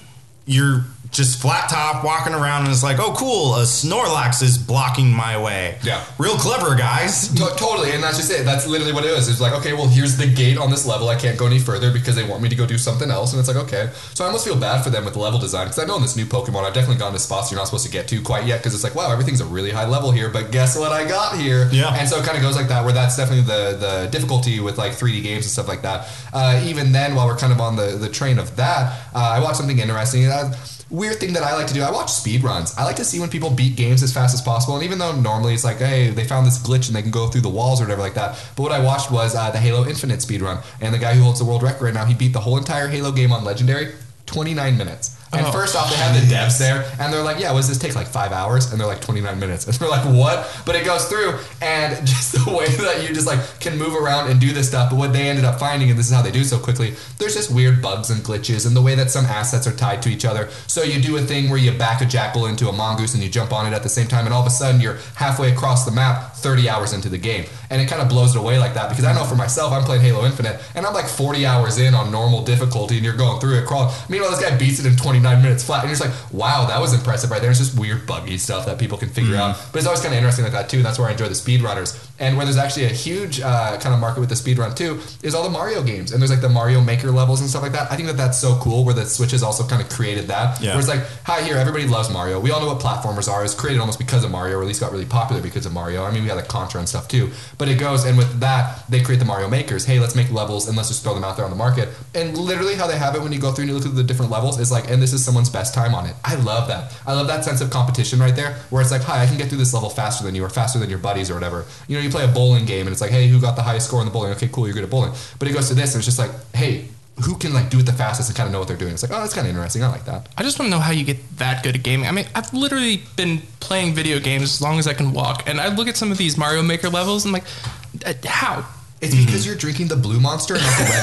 you're just flat top walking around, and it's like, oh, cool, a Snorlax is blocking my way. Yeah. real clever guys. To- totally, and that's just it. That's literally what it is. It's like, okay, well, here's the gate on this level. I can't go any further because they want me to go do something else. And it's like, okay. So I almost feel bad for them with the level design because I know in this new Pokemon, I've definitely gone to spots you're not supposed to get to quite yet because it's like, wow, everything's a really high level here, but guess what I got here? Yeah. And so it kind of goes like that, where that's definitely the the difficulty with like 3D games and stuff like that. Uh, even then, while we're kind of on the the train of that, uh, I watched something interesting. Uh, weird thing that I like to do. I watch speed runs. I like to see when people beat games as fast as possible. And even though normally it's like, hey, they found this glitch and they can go through the walls or whatever like that. But what I watched was uh, the Halo Infinite speed run, and the guy who holds the world record right now, he beat the whole entire Halo game on Legendary, 29 minutes. And Oh, first off, they have the devs there, and they're like, "Yeah, what does this take? Like five hours?" And they're like, "29 minutes." And they're like, "What?" But it goes through, and just the way that you just like can move around and do this stuff. But what they ended up finding, and this is how they do so quickly, there's just weird bugs and glitches, and the way that some assets are tied to each other. So you do a thing where you back a jackal into a mongoose, and you jump on it at the same time, and all of a sudden you're halfway across the map, 30 hours into the game, and it kind of blows it away like that. Because I know for myself, I'm playing Halo Infinite, and I'm like 40 hours in on normal difficulty, and you're going through it crawling. Meanwhile, this guy beats it in 29 minutes flat, and you're just like, wow, that was impressive right there. It's just weird, buggy stuff that people can figure mm. out. But it's always kind of interesting like that too, and that's where I enjoy the speedrunners. And where there's actually a huge uh, kind of market with the speedrun too is all the Mario games, and there's like the Mario Maker levels and stuff like that. I think that that's so cool where the Switch has also kind of created that. Yeah. Where it's like, hi, here, everybody loves Mario. We all know what platformers are. It's created almost because of Mario, or at least got really popular because of Mario. I mean, we had like Contra and stuff too. But it goes, and with that, they create the Mario Makers. Hey, let's make levels and let's just throw them out there on the market. And literally, how they have it when you go through and you look at the different levels is like, and this is someone's best time on it. I love that. I love that sense of competition right there, where it's like, hi, I can get through this level faster than you, or faster than your buddies, or whatever. You know, you play a bowling game, and it's like, hey, who got the highest score in the bowling? Okay, cool, you're good at bowling. But it goes to this, and it's just like, hey, who can like do it the fastest and kind of know what they're doing? It's like, oh, that's kind of interesting. I like that. I just want to know how you get that good at gaming. I mean, I've literally been playing video games as long as I can walk, and I look at some of these Mario Maker levels and I'm like, uh, how? It's because you're drinking the blue monster and not the red.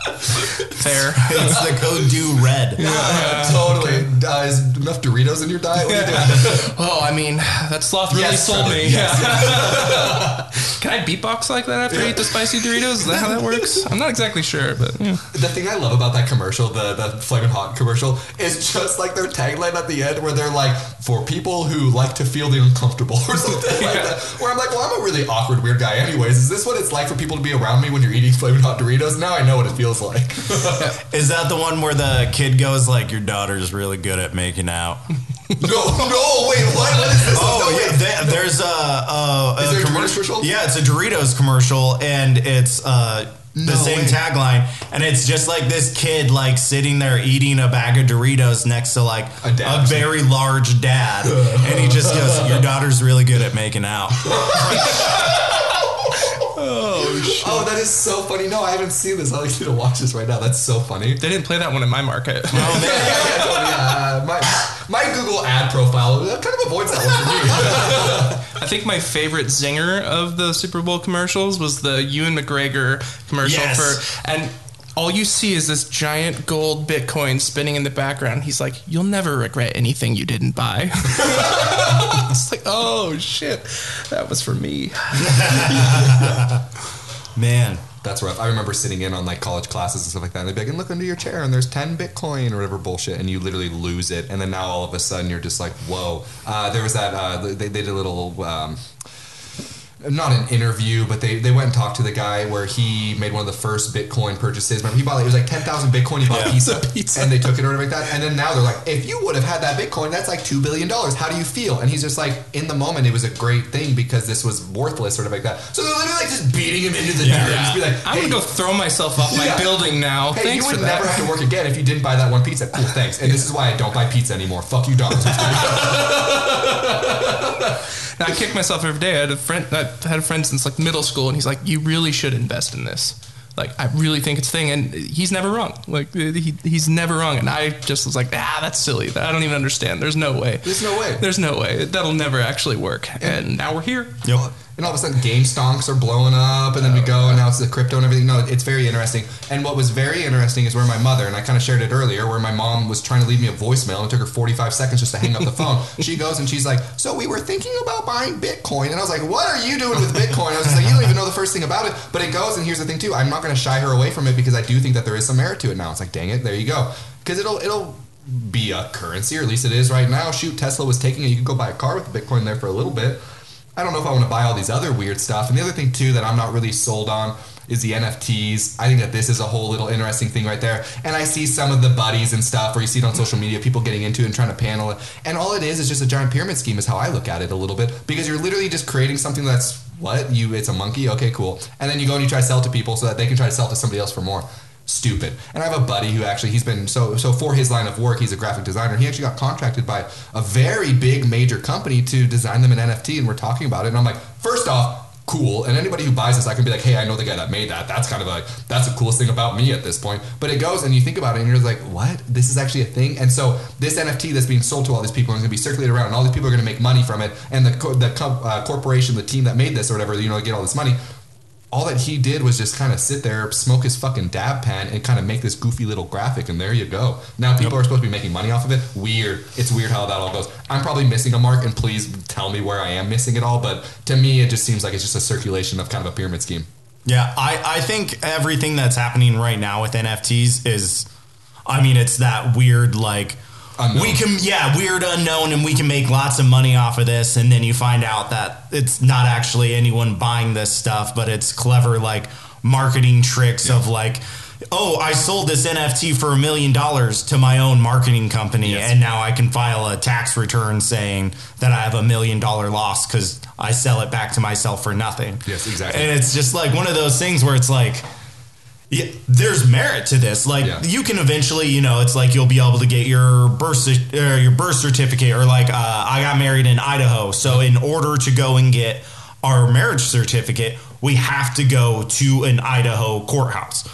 Fair. it's the code do red. Yeah, totally. Uh, is enough Doritos in your diet? What are you doing? oh, I mean, that sloth really Yes, sold sir. me. Yeah. Can I beatbox like that after I eat the spicy Doritos? Is that how that works? I'm not exactly sure, but yeah. The thing I love about that commercial, the the Flamin' Hot commercial, is just like their tagline at the end, where they're like, "For people who like to feel the uncomfortable" or something like that. Where I'm like, "Well, I'm a really awkward, weird guy, anyways. Is this what it's like for people to be around me when you're eating Flamin' Hot Doritos? Now I know what it feels like." Is that the one where the kid goes like, "Your daughter's really good at making out"? no, no, wait, what? What is this? Oh no, yeah, there- there's a, a, a Is there a commercial. commercial? Yeah, it's a Doritos commercial, and it's uh, the No same way. tagline, and it's just like this kid like sitting there eating a bag of Doritos next to like A a, very large dad, and he just goes, "Your daughter's really good at making out." Oh, oh, that is so funny. No, I haven't seen this. I need to watch this right now. That's so funny. They didn't play that one in my market. yeah, my, my Google ad profile uh, kind of avoids that one for me. I think my favorite zinger of the Super Bowl commercials was the Ewan McGregor commercial Yes. for and all you see is this giant gold Bitcoin spinning in the background. He's like, "You'll never regret anything you didn't buy." it's like, oh shit, that was for me. Man. That's rough. I remember sitting in on like college classes and stuff like that. And they'd be like, and look under your chair and there's 10 Bitcoin or whatever bullshit. And you literally lose it. And then now all of a sudden you're just like, whoa. Uh, there was that, uh, they, they did a little, um, not an interview, but they, they went and talked to the guy where he made one of the first Bitcoin purchases. Remember, he bought like, it was like 10,000 Bitcoin. He bought Yeah. pizza, Pizza. and they took it or whatever like that. And then now they're like, if you would have had that Bitcoin, that's like $2 billion. How do you feel? And he's just like, in the moment, it was a great thing because this was worthless, sort of like that. So they're literally like just beating him into the dirt. and Just be like, I'm gonna go throw myself off my Yeah. building now. Hey, Thanks you for would that. never have to work again if you didn't buy that one pizza. Cool, thanks. And this is why I don't buy pizza anymore. Fuck you, dogs. And I kick myself every day. I had a friend. I had a friend since like middle school, and he's like, "You really should invest in this." Like, I really think it's a thing, and he's never wrong. Like, he, he's never wrong. And I just was like, "Ah, that's silly. I don't even understand. There's no way. There's no way. There's no way. That'll never actually work." And now we're here. Yep. And all of a sudden, game stonks are blowing up, and then we go, and now it's the crypto and everything. No, it's very interesting. And what was very interesting is where my mother, and I kind of shared it earlier, where my mom was trying to leave me a voicemail, and it took her 45 seconds just to hang up the phone. she goes and she's like, So we were thinking about buying Bitcoin. And I was like, What are you doing with Bitcoin? I was just like, You don't even know the first thing about it. But it goes, and here's the thing, too. I'm not going to shy her away from it because I do think that there is some merit to it now. It's like, Dang it, there you go. Because it'll, it'll, be a currency, or at least it is right now. Shoot, Tesla was taking it. You could go buy a car with Bitcoin there for a little bit. I don't know if I want to buy all these other weird stuff. And the other thing too that I'm not really sold on is the NFTs. I think that this is a whole little interesting thing right there. And I see some of the buddies and stuff, or you see it on social media, people getting into it and trying to panel it. And all it is is just a giant pyramid scheme, is how I look at it a little bit, because you're literally just creating something that's what you. It's a monkey. Okay, cool. And then you go and you try to sell to people so that they can try to sell to somebody else for more stupid. And I have a buddy who actually he's been so so for his line of work, he's a graphic designer. He actually got contracted by a very big major company to design them an NFT, and we're talking about it. And I'm like, first off. Cool, and anybody who buys this, I can be like, "Hey, I know the guy that made that. That's kind of like that's the coolest thing about me at this point." But it goes, and you think about it, and you're like, "What? This is actually a thing." And so this NFT that's being sold to all these people is going to be circulated around, and all these people are going to make money from it. And the the uh, corporation, the team that made this or whatever, you know, get all this money all that he did was just kind of sit there, smoke his fucking dab pen, and kind of make this goofy little graphic, and there you go. Now people are supposed to be making money off of it. Weird. It's weird how that all goes. I'm probably missing a mark, and please tell me where I am missing it all. But to me, it just seems like it's just a circulation of kind of a pyramid scheme. Yeah, I, I think everything that's happening right now with NFTs is, I mean, it's that weird, like, Unknown. we can, yeah, weird unknown, and we can make lots of money off of this. And then you find out that it's not actually anyone buying this stuff, but it's clever, like, marketing tricks of, like, oh, I sold this NFT for a million dollars to my own marketing company, Yes. and now I can file a tax return saying that I have a million dollar loss because I sell it back to myself for nothing. Yes, exactly. And it's just like one of those things where it's like, yeah, there's merit to this. Like Yeah. you can eventually, you know, it's like you'll be able to get your birth cer- uh, your birth certificate, or like uh, I got married in Idaho, so in order to go and get our marriage certificate, we have to go to an Idaho courthouse.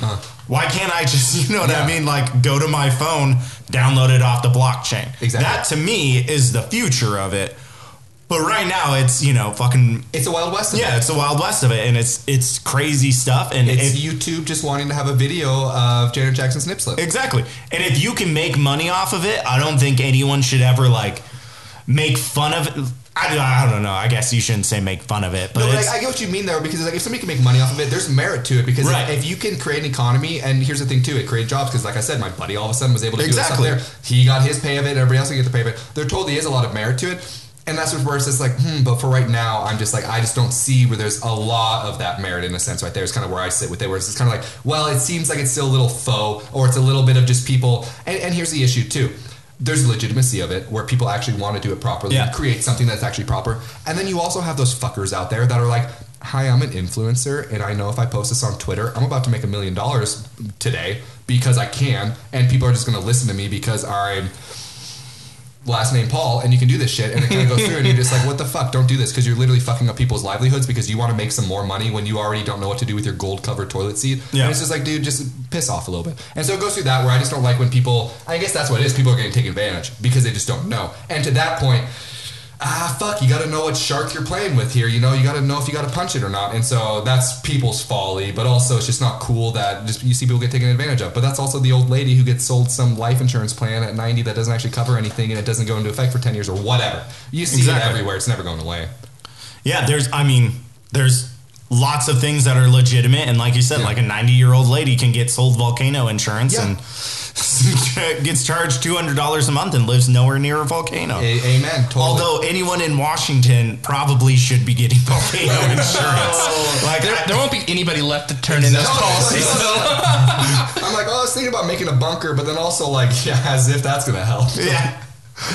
Why can't I just, you know what I Uh-huh. Mean? Like go to my phone, download it off the blockchain. Exactly. That to me is the future of it. But right now, it's you know fucking It's a wild west. Of it. yeah, it. it's the wild west of it, and it's it's crazy stuff. And It's if, YouTube just wanting to have a video of Janet Jackson's nip slip. exactly, and if you can make money off of it, I don't think anyone should ever like make fun of it. I, I don't know. I guess you shouldn't say make fun of it, but No, but I, I get what you mean there because like if somebody can make money off of it, there's merit to it because Right. if, if you can create an economy, and here's the thing too, it creates jobs because like I said, my buddy all of a sudden was able to Exactly. do stuff there. He got his pay of it, everybody else can get the pay of it. There totally is a lot of merit to it. And that's where it's just like, hmm, but for right now, I'm just like, I just don't see where there's a lot of that merit in a sense right there. It's kind of where I sit with it, where it's just kind of like, well, it seems like it's still a little faux, or it's a little bit of just people. And, and here's the issue too there's legitimacy of it where people actually want to do it properly Yeah. create something that's actually proper and then you also have those fuckers out there that are like hi i'm an influencer and i know if i post this on twitter i'm about to make a million dollars today because i can and people are just going to listen to me because i'm last name Paul, and you can do this shit, and it kind of goes through, and you're just like, what the fuck? Don't do this because you're literally fucking up people's livelihoods because you want to make some more money when you already don't know what to do with your gold covered toilet seat. Yeah. And it's just like, dude, just piss off a little bit. And so it goes through that where I just don't like when people. I guess that's what it is. People are getting taken advantage because they just don't know. And to that point ah, fuck, you got to know what shark you're playing with here. You know, you got to know if you got to punch it or not. And so that's people's folly, but also it's just not cool that just you see people get taken advantage of. But that's also the old lady who gets sold some life insurance plan at 90 that doesn't actually cover anything and it doesn't go into effect for 10 years or whatever. You see Exactly. it everywhere. It's never going away. Yeah, there's. I mean, there's lots of things that are legitimate, and like you said, Yeah. like a 90 year old lady can get sold volcano insurance Yeah. and gets charged 200 dollars a month and lives nowhere near a volcano. A- amen. Totally. Although anyone in Washington probably should be getting volcano insurance. Like, There, I- there won't be anybody left to turn in those No, policies. I'm like, oh, I was thinking about making a bunker, but then also like, yeah, as if that's gonna help. yeah.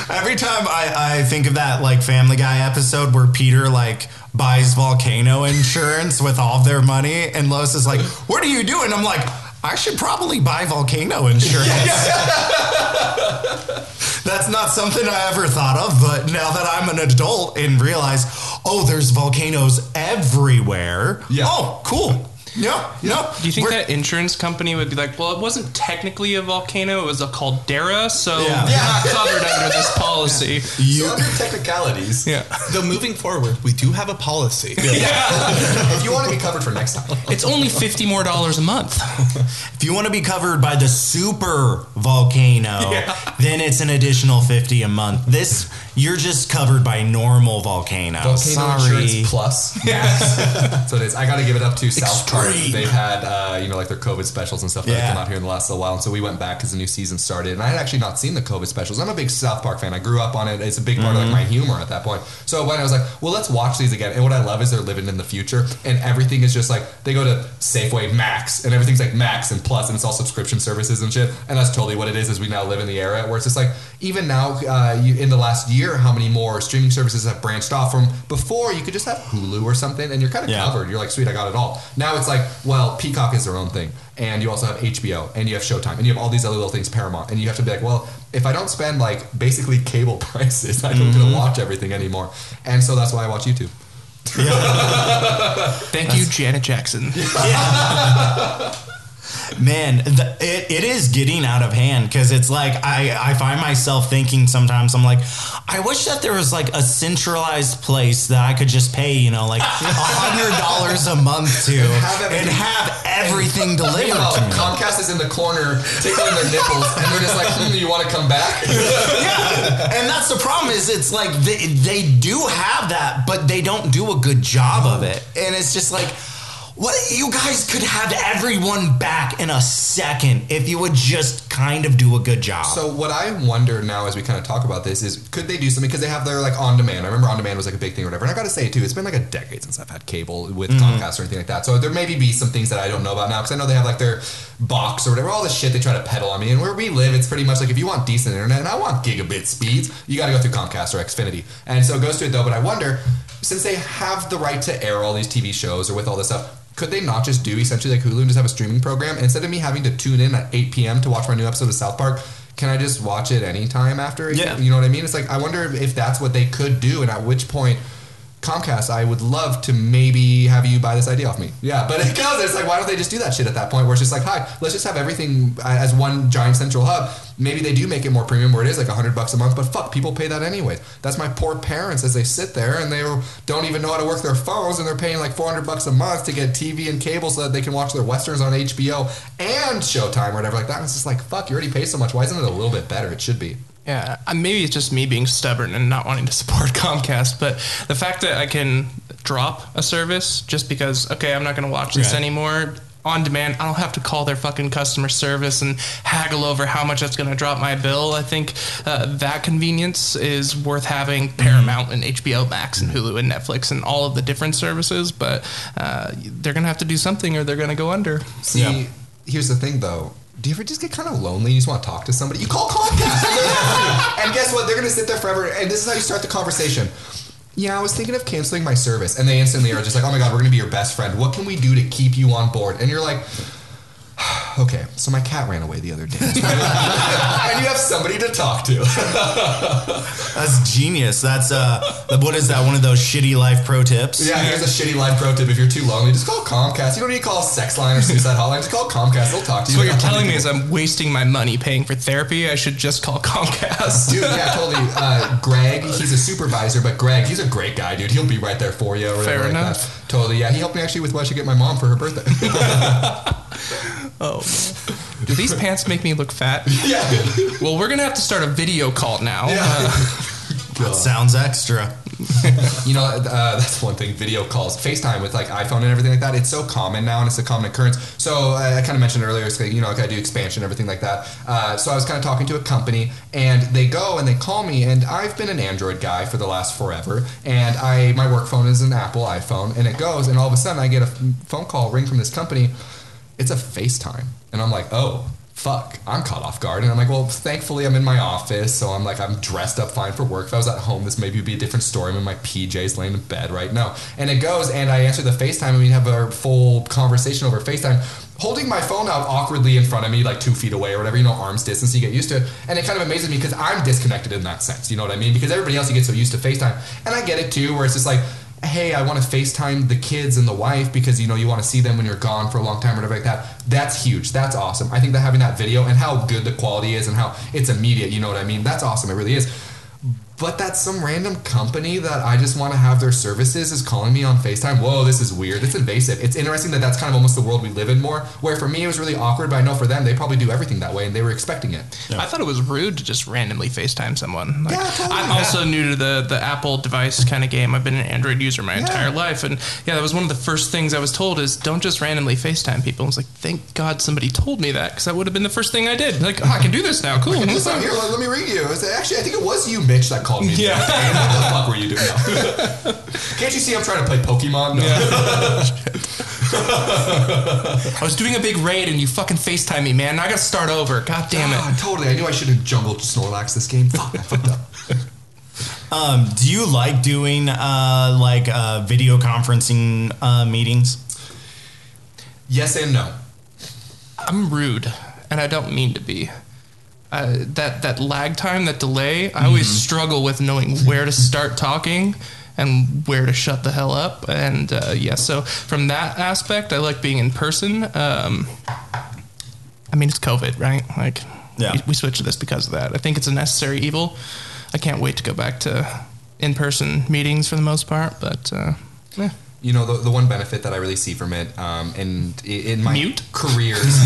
Every time I, I think of that like Family Guy episode where Peter like buys volcano insurance with all of their money, and Lois is like, "What are you doing?" I'm like, "I should probably buy volcano insurance." That's not something I ever thought of, but now that I'm an adult and realize, oh, there's volcanoes everywhere. Yeah. Oh, cool. Yeah. No. Do you think We're- that insurance company would be like, well, it wasn't technically a volcano; it was a caldera, so Yeah. you're not covered under this policy. So under technicalities, Yeah, Though moving forward, we do have a policy. Yeah. if you want to be covered for next time, it's only fifty more dollars a month. If you want to be covered by the super volcano, then it's an additional 50 a month. This you're just covered by normal volcanoes. Volcano Sorry. Insurance Plus. Yes. so it is. I got to give it up to South Park. Extreme. They've had, uh, you know, like their COVID specials and stuff that Yeah. have come out here in the last little while. And so we went back because the new season started. And I had actually not seen the COVID specials. I'm a big South Park fan. I grew up on it. It's a big part of like my humor at that point. So when I was like, well, let's watch these again. And what I love is they're living in the future. And everything is just like, they go to Safeway Max and everything's like Max and Plus and it's all subscription services and shit. And that's totally what it is, is we now live in the era where it's just like, even now, uh, you, in the last year, how many more streaming services have branched off from before you could just have Hulu or something and you're kind of Yeah. covered. You're like, sweet, I got it all. Now it's like, well, Peacock is their own thing. And you also have HBO and you have Showtime and you have all these other little things, Paramount. And you have to be like, well, if I don't spend like basically cable prices, I don't get to watch everything anymore. And so that's why I watch YouTube. Thank you, Janet Jackson. Man, the, it, it is getting out of hand because it's like I, I find myself thinking sometimes I'm like I wish that there was like a centralized place that I could just pay you know like a hundred dollars a month to have and have everything delivered Meanwhile, to me. Comcast is in the corner tickling their nipples and they're just like, hmm, you want to come back? yeah, and that's the problem is it's like they, they do have that, but they don't do a good job of it, and it's just like. What you guys could have everyone back in a second if you would just kind of do a good job. So what I wonder now as we kind of talk about this is could they do something because they have their like on demand. I remember on demand was like a big thing or whatever. And I got to say too, it's been like a decade since I've had cable with mm-hmm. Comcast or anything like that. So there maybe be some things that I don't know about now because I know they have like their box or whatever, all the shit they try to peddle on me. And where we live, it's pretty much like if you want decent internet and I want gigabit speeds, you got to go through Comcast or Xfinity. And so it goes to it though. But I wonder since they have the right to air all these TV shows or with all this stuff. Could they not just do essentially like Hulu and just have a streaming program? Instead of me having to tune in at 8 p.m. to watch my new episode of South Park, can I just watch it anytime after? Yeah. You know what I mean? It's like, I wonder if that's what they could do and at which point Comcast, I would love to maybe have you buy this idea off me. Yeah, but it goes. It's like, why don't they just do that shit at that point where it's just like, hi, let's just have everything uh, as one giant central hub. Maybe they do make it more premium where it is like a hundred bucks a month, but fuck, people pay that anyway. That's my poor parents as they sit there and they don't even know how to work their phones and they're paying like 400 bucks a month to get TV and cable so that they can watch their westerns on HBO and Showtime or whatever like that. And it's just like, fuck, you already pay so much. Why isn't it a little bit better? It should be. Yeah, uh, maybe it's just me being stubborn and not wanting to support Comcast, but the fact that I can drop a service just because, okay, I'm not going to watch this Right. anymore on demand, I don't have to call their fucking customer service and haggle over how much that's going to drop my bill. I think uh, that convenience is worth having Paramount and HBO Max and Hulu and Netflix and all of the different services, but uh, they're going to have to do something or they're going to go under. See, Yeah. here's the thing though. Do you ever just get kind of lonely? You just want to talk to somebody? You call Comcast. and they're there for you. and guess what? They're going to sit there forever. And this is how you start the conversation. Yeah, I was thinking of canceling my service. And they instantly are just like, oh my God, we're going to be your best friend. What can we do to keep you on board? And you're like, Okay, so my cat ran away the other day. and you have somebody to talk to. That's genius. That's uh, what is that? One of those shitty life pro tips. Yeah, here's a shitty line pro tip. If you're too lonely, just call Comcast. You don't need to call a sex line or suicide hotline. Just call Comcast. They'll talk to you. So what you're telling me is I'm wasting my money paying for therapy. I should just call Comcast. Dude, yeah, totally. Uh, Greg, he's a supervisor, but Greg, he's a great guy, dude. He'll be right there for you. Or whatever Fair like enough. That. Totally, yeah. He helped me actually with what I should get my mom for her birthday. Oh, do these pants make me look fat? yeah. Well, we're gonna have to start a video call now. That sounds extra. You know, uh, that's one thing. Video calls, FaceTime with like iPhone and everything like that. It's so common now, and it's a common occurrence. So uh, I kind of mentioned earlier, it's like, you know, like I do expansion, everything like that. Uh, so I was kind of talking to a company, and they go and they call me, and I've been an Android guy for the last forever, and I my work phone is an Apple iPhone, and it goes, and all of a sudden I get a phone call ring from this company. It's a FaceTime, and I'm like, oh. Fuck, I'm caught off guard. And I'm like, well, thankfully I'm in my office, so I'm like, I'm dressed up fine for work. If I was at home, this maybe would be a different story. I'm in my PJs laying in bed right now. And it goes, and I answer the FaceTime, and we have our full conversation over FaceTime, holding my phone out awkwardly in front of me, like two feet away or whatever, you know, arms distance, you get used to it. And it kind of amazes me because I'm disconnected in that sense, you know what I mean? Because everybody else, you get so used to FaceTime. And I get it too, where it's just like, hey, I want to FaceTime the kids and the wife because you know you want to see them when you're gone for a long time or whatever like that. That's huge. That's awesome. I think that having that video and how good the quality is and how it's immediate, you know what I mean? That's awesome. It really is. But that some random company that I just want to have their services is calling me on FaceTime. Whoa, this is weird. It's invasive. It's interesting that that's kind of almost the world we live in more. Where for me it was really awkward, but I know for them they probably do everything that way and they were expecting it. I thought it was rude to just randomly FaceTime someone. Like, Yeah, totally, I'm yeah. also new to the, the Apple device kind of game. I've been an Android user my entire life. And yeah, that was one of the first things I was told is don't just randomly FaceTime people. I was like, thank God somebody told me that because that would have been the first thing I did. Like, oh, I can do this now. Cool. Just out here, let, let me ring you. Actually, I think it was you, Mitch, that called me. Yeah. Hey, what the fuck were you doing? No. Can't you see I'm trying to play Pokemon? No. I was doing a big raid and you fucking FaceTime me, man. Now I got to start over. God damn it. Ah, totally. I knew I should have jungled Snorlax this game. Fuck, I fucked up. Um, do you like doing uh, like uh, video conferencing uh, meetings? Yes and no. I'm rude, and I don't mean to be. Uh, that that lag time, that delay, I always struggle with knowing where to start talking and where to shut the hell up. And uh, yeah, so from that aspect, I like being in person. Um, I mean, it's COVID, right? Like, Yeah. we, we switched to this because of that. I think it's a necessary evil. I can't wait to go back to in-person meetings for the most part. But uh, yeah. You know, the, the one benefit that I really see from it, um, and in my Mute? careers,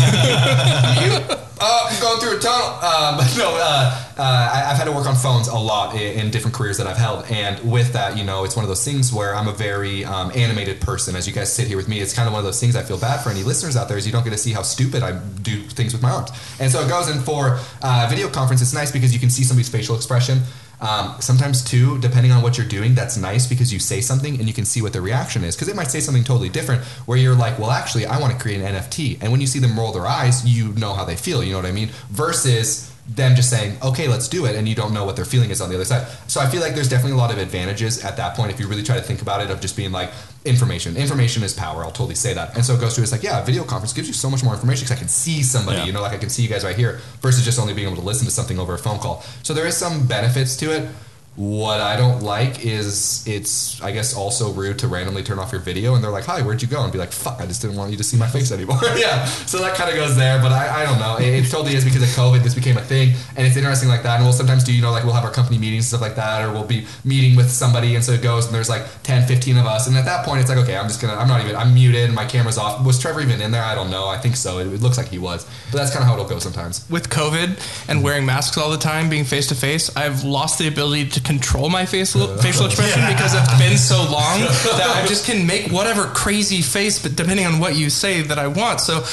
mute. Uh, I'm going through a tunnel. Um, but no, uh, uh, I, I've had to work on phones a lot in, in different careers that I've held, and with that, you know, it's one of those things where I'm a very um, animated person. As you guys sit here with me, it's kind of one of those things I feel bad for any listeners out there is you don't get to see how stupid I do things with my arms, and so it goes in for uh, video conference. It's nice because you can see somebody's facial expression. Um, sometimes too, depending on what you're doing, that's nice because you say something and you can see what the reaction is. Because it might say something totally different, where you're like, "Well, actually, I want to create an NFT," and when you see them roll their eyes, you know how they feel. You know what I mean? Versus them just saying, "Okay, let's do it," and you don't know what their feeling is on the other side. So I feel like there's definitely a lot of advantages at that point if you really try to think about it of just being like information. Information is power. I'll totally say that. And so it goes to it's like, yeah, video conference gives you so much more information because I can see somebody. Yeah. You know, like I can see you guys right here versus just only being able to listen to something over a phone call. So there is some benefits to it. What I don't like is it's I guess also rude to randomly turn off your video and they're like, "Hi, where'd you go?" and be like, "Fuck, I just didn't want you to see my face anymore." yeah, so that kind of goes there, but I, I don't know. It, it totally is because of COVID. This became a thing, and it's interesting like that. And we'll sometimes do you know like we'll have our company meetings and stuff like that, or we'll be meeting with somebody, and so it goes and there's like 10, 15 of us, and at that point it's like, okay, I'm just gonna I'm not even I'm muted my camera's off. Was Trevor even in there? I don't know. I think so. It, it looks like he was, but that's kind of how it'll go sometimes. with COVID and wearing masks all the time, being face to face, I've lost the ability to control my facial facial expression because it's been so long that I just can make whatever crazy face, but depending on what you say, that I want. So,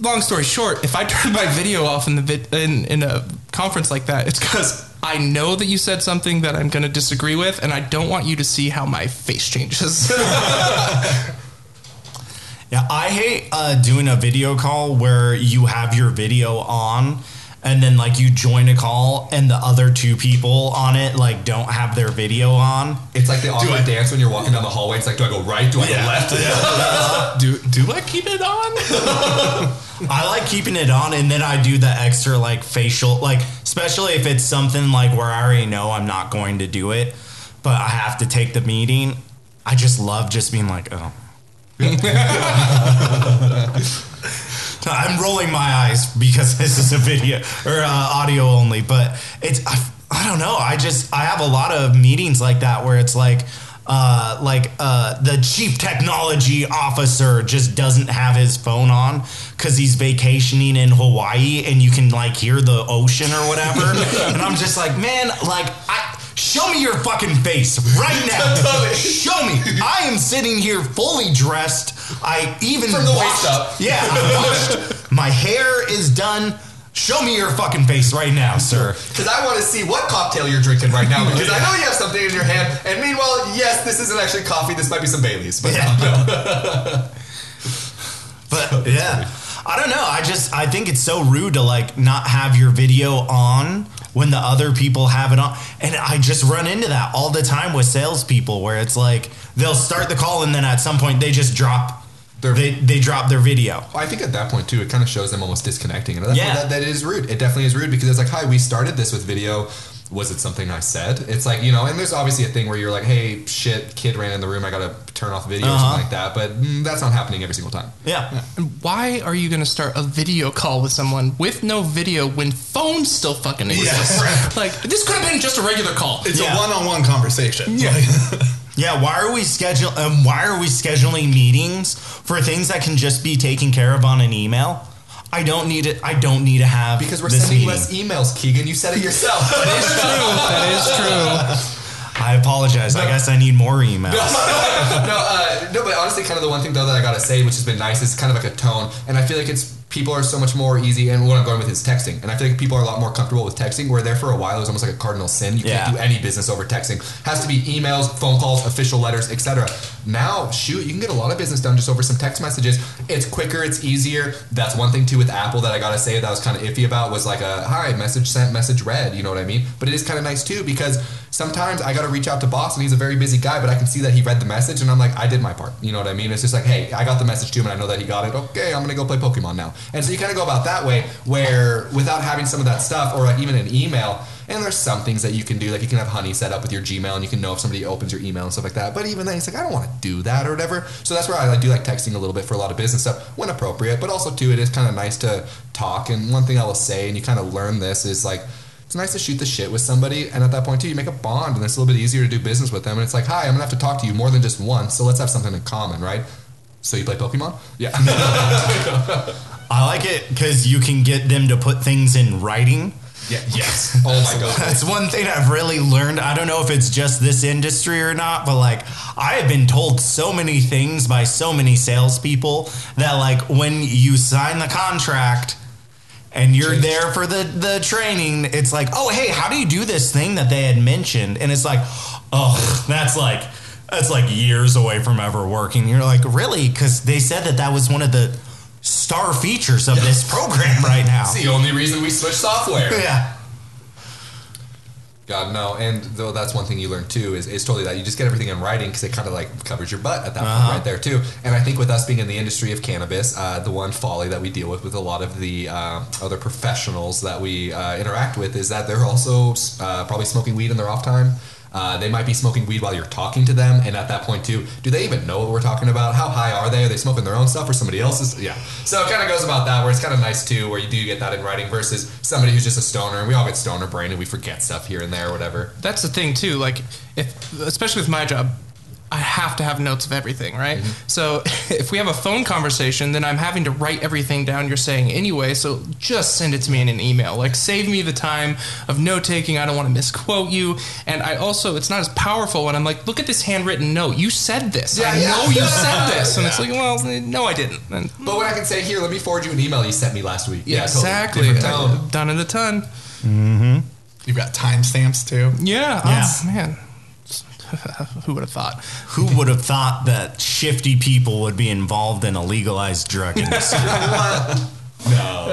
long story short, if I turn my video off in the vid- in in a conference like that, it's because. I know that you said something that I'm going to disagree with, and I don't want you to see how my face changes. Yeah, I hate uh, doing a video call where you have your video on and then like you join a call and the other two people on it like don't have their video on. It's like the awkward dance when you're walking down the hallway. It's like, do I go right? Do I go left? do do I keep it on? I like keeping it on, and then I do the extra like facial, like especially if it's something like where I already know I'm not going to do it, but I have to take the meeting. I just love just being like, oh. I'm rolling my eyes because this is a video or uh, audio only, but it's I, I don't know. I just I have a lot of meetings like that where it's like uh, like uh, the chief technology officer just doesn't have his phone on because he's vacationing in Hawaii and you can like hear the ocean or whatever. and I'm just like, man, like I. Show me your fucking face right now. Show me. I am sitting here fully dressed. I even From the waist up. Yeah, I washed. My hair is done. Show me your fucking face right now, sir. Because I want to see what cocktail you're drinking right now. Because I know you have something in your hand. And meanwhile, yes, this isn't actually coffee. This might be some Bailey's. But Yeah. no. But yeah, I don't know. I just I think it's so rude to like not have your video on when the other people have it on, and I just run into that all the time with salespeople where it's like they'll start the call and then at some point they just drop Their- they they drop their video. I think at that point too, it kind of shows them almost disconnecting, and Yeah. point, that, that is rude. It definitely is rude because it's like, hi, we started this with video. Was it something I said? It's like you know, and there's obviously a thing where you're like, hey, shit, kid ran in the room, I gotta turn off video or Uh-huh. something like that. But mm, that's not happening every single time. Yeah. And why are you going to start a video call with someone with no video when phones still fucking exist? Like this could have been just a regular call. It's Yeah. a one-on-one conversation. Yeah. Yeah, why are we schedule um, why are we scheduling meetings for things that can just be taken care of on an email? I don't need it. I don't need to have Because we're sending meeting. less emails, Keegan. You said it yourself. that is true. That is true. I apologize. I guess I need more emails. no, uh, no, but honestly, kind of the one thing though that I gotta say, which has been nice, is kind of like a tone, and I feel like it's people are so much more easy. And what I'm going with is texting, and I feel like people are a lot more comfortable with texting. Where there for a while it was almost like a cardinal sin. You Yeah. can't do any business over texting. Has to be emails, phone calls, official letters, etc. Now, shoot, you can get a lot of business done just over some text messages. It's quicker, it's easier. That's one thing too with Apple that I gotta say that I was kind of iffy about was like a hi message sent, message read. You know what I mean? But it is kind of nice too because sometimes I got to reach out to boss and he's a very busy guy, but I can see that he read the message and I'm like, I did my part. You know what I mean? It's just like, hey, I got the message to him and I know that he got it. Okay, I'm gonna go play Pokemon now. And so you kind of go about that way where without having some of that stuff or even an email. And there's some things that you can do, like you can have Honey set up with your Gmail, and you can know if somebody opens your email and stuff like that. But even then, it's like I don't want to do that or whatever. So that's where I like, do like texting a little bit for a lot of business stuff when appropriate. But also too, it is kind of nice to talk. And one thing I will say, and you kind of learn this, is like it's nice to shoot the shit with somebody, and at that point too, you make a bond, and it's a little bit easier to do business with them. And it's like, hi, I'm gonna have to talk to you more than just once, so let's have something in common, right? So you play Pokemon? Yeah. I like it because you can get them to put things in writing. yeah. Yes. Oh my god. That's one thing I've really learned. I don't know if it's just this industry or not, but like I have been told so many things by so many salespeople that like when you sign the contract and you're there for the the training, it's like, oh hey, how do you do this thing that they had mentioned? And it's like, oh, that's like that's like years away from ever working. You're like, really? Because they said that that was one of the star features of this program right now. It's the only reason we switch software. Yeah. God no, and though that's one thing you learn too is, is totally that you just get everything in writing because it kind of like covers your butt at that Uh-huh. point right there too. And I think with us being in the industry of cannabis, uh, the one folly that we deal with with a lot of the uh, other professionals that we uh, interact with is that they're also uh, probably smoking weed in their off time. Uh, they might be smoking weed while you're talking to them, and at that point too, do they even know what we're talking about? How high are they? Are they smoking their own stuff or somebody else's? Yeah. So it kind of goes about that, where it's kind of nice too, where you do get that in writing versus somebody who's just a stoner, and we all get stoner brain and we forget stuff here and there, or whatever. That's the thing too. Like, if especially with my job, I have to have notes of everything, right? Mm-hmm. So if we have a phone conversation, then I'm having to write everything down you're saying anyway. So just send it to me in an email. Like, save me the time of note taking. I don't want to misquote you. And I also, it's not as powerful when I'm like, look at this handwritten note. You said this. Yeah, I yeah. know you said this. And it's like, well, no, I didn't. And But what I can say, here, let me forward you an email you sent me last week. yeah, totally. exactly. Different. Done in a ton. Hmm. You've got timestamps too. Yeah. Yeah. Oh, man. Who would have thought? Who would have thought that shifty people would be involved in a legalized drug industry? No.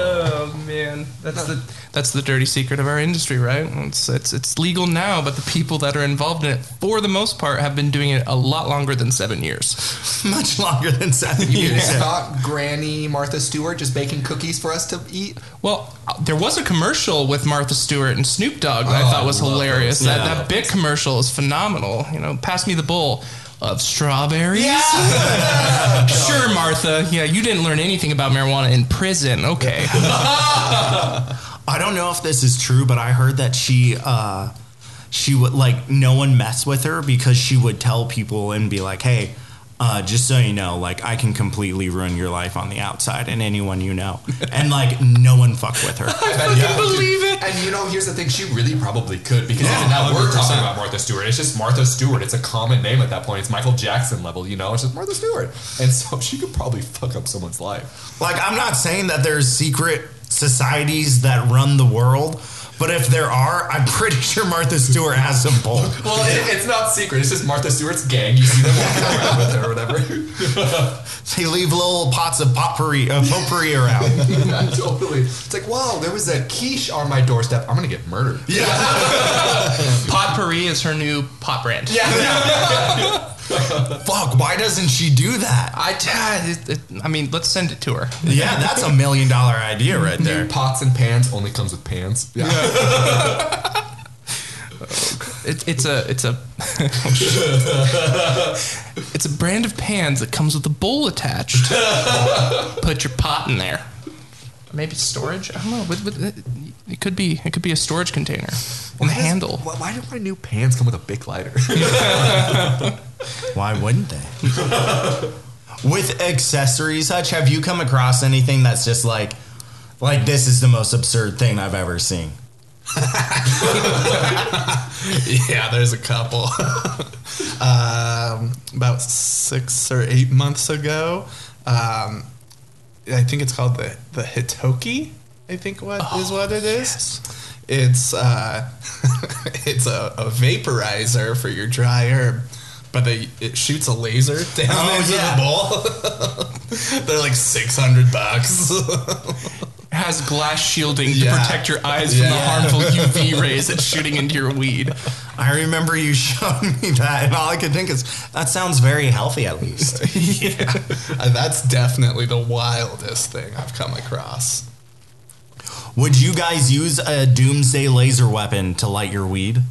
Oh man, that's the that's the dirty secret of our industry, right? It's it's it's legal now, but the people that are involved in it, for the most part, have been doing it a lot longer than seven years. Much longer than seven years. It's not Granny Martha Stewart just baking cookies for us to eat. Well, uh, there was a commercial with Martha Stewart and Snoop Dogg that Oh, I thought was I hilarious. those. That Yeah. that big commercial is phenomenal. You know, pass me the bowl of strawberries. Yeah. sure, Martha. Yeah, you didn't learn anything about marijuana in prison. Okay. I don't know if this is true, but I heard that she uh she would like no one mess with her because she would tell people and be like, "Hey, uh, just so you know, like I can completely ruin your life on the outside and anyone you know." And like no one fuck with her. I believe it. And you know, here's the thing: she really probably could because now we're talking about Martha Stewart. It's just Martha Stewart. It's a common name at that point. It's Michael Jackson level. You know, it's just Martha Stewart, and so she could probably fuck up someone's life. Like I'm not saying that there's secret societies that run the world, but if there are, I'm pretty sure Martha Stewart has some pull. Well, it, it's not secret. It's just Martha Stewart's gang. You see them walking around with her or whatever. They leave little pots of potpourri, uh, potpourri around. Yeah, totally. It's like, wow, there was a quiche on my doorstep. I'm gonna get murdered. Yeah. Potpourri is her new pot brand. Fuck, why doesn't she do that? I, it, it, I mean, let's send it to her. Yeah, that's a million dollar idea right there. Pots and pans only comes with pans. Yeah. It, it's a it's a it's a brand of pans that comes with a bowl attached. Put your pot in there. Maybe storage. I don't know. With, with, it could be it could be a storage container and a handle. Why, why do my new pans come with a big lighter? Why wouldn't they? With accessories, such have you come across anything that's just like, like this is the most absurd thing I've ever seen? Yeah, there's a couple. um, about six or eight months ago, um, I think it's called the the Hitoki. I think what is what it is. It's uh, it's a, a vaporizer for your dry herb, but they, it shoots a laser down Oh, into yeah. the bowl. They're like six hundred bucks. It has glass shielding Yeah. to protect your eyes from the harmful UV rays that's shooting into your weed. I remember you showing me that, and all I could think is that sounds very healthy, at least. Uh, That's definitely the wildest thing I've come across. Would you guys use a doomsday laser weapon to light your weed?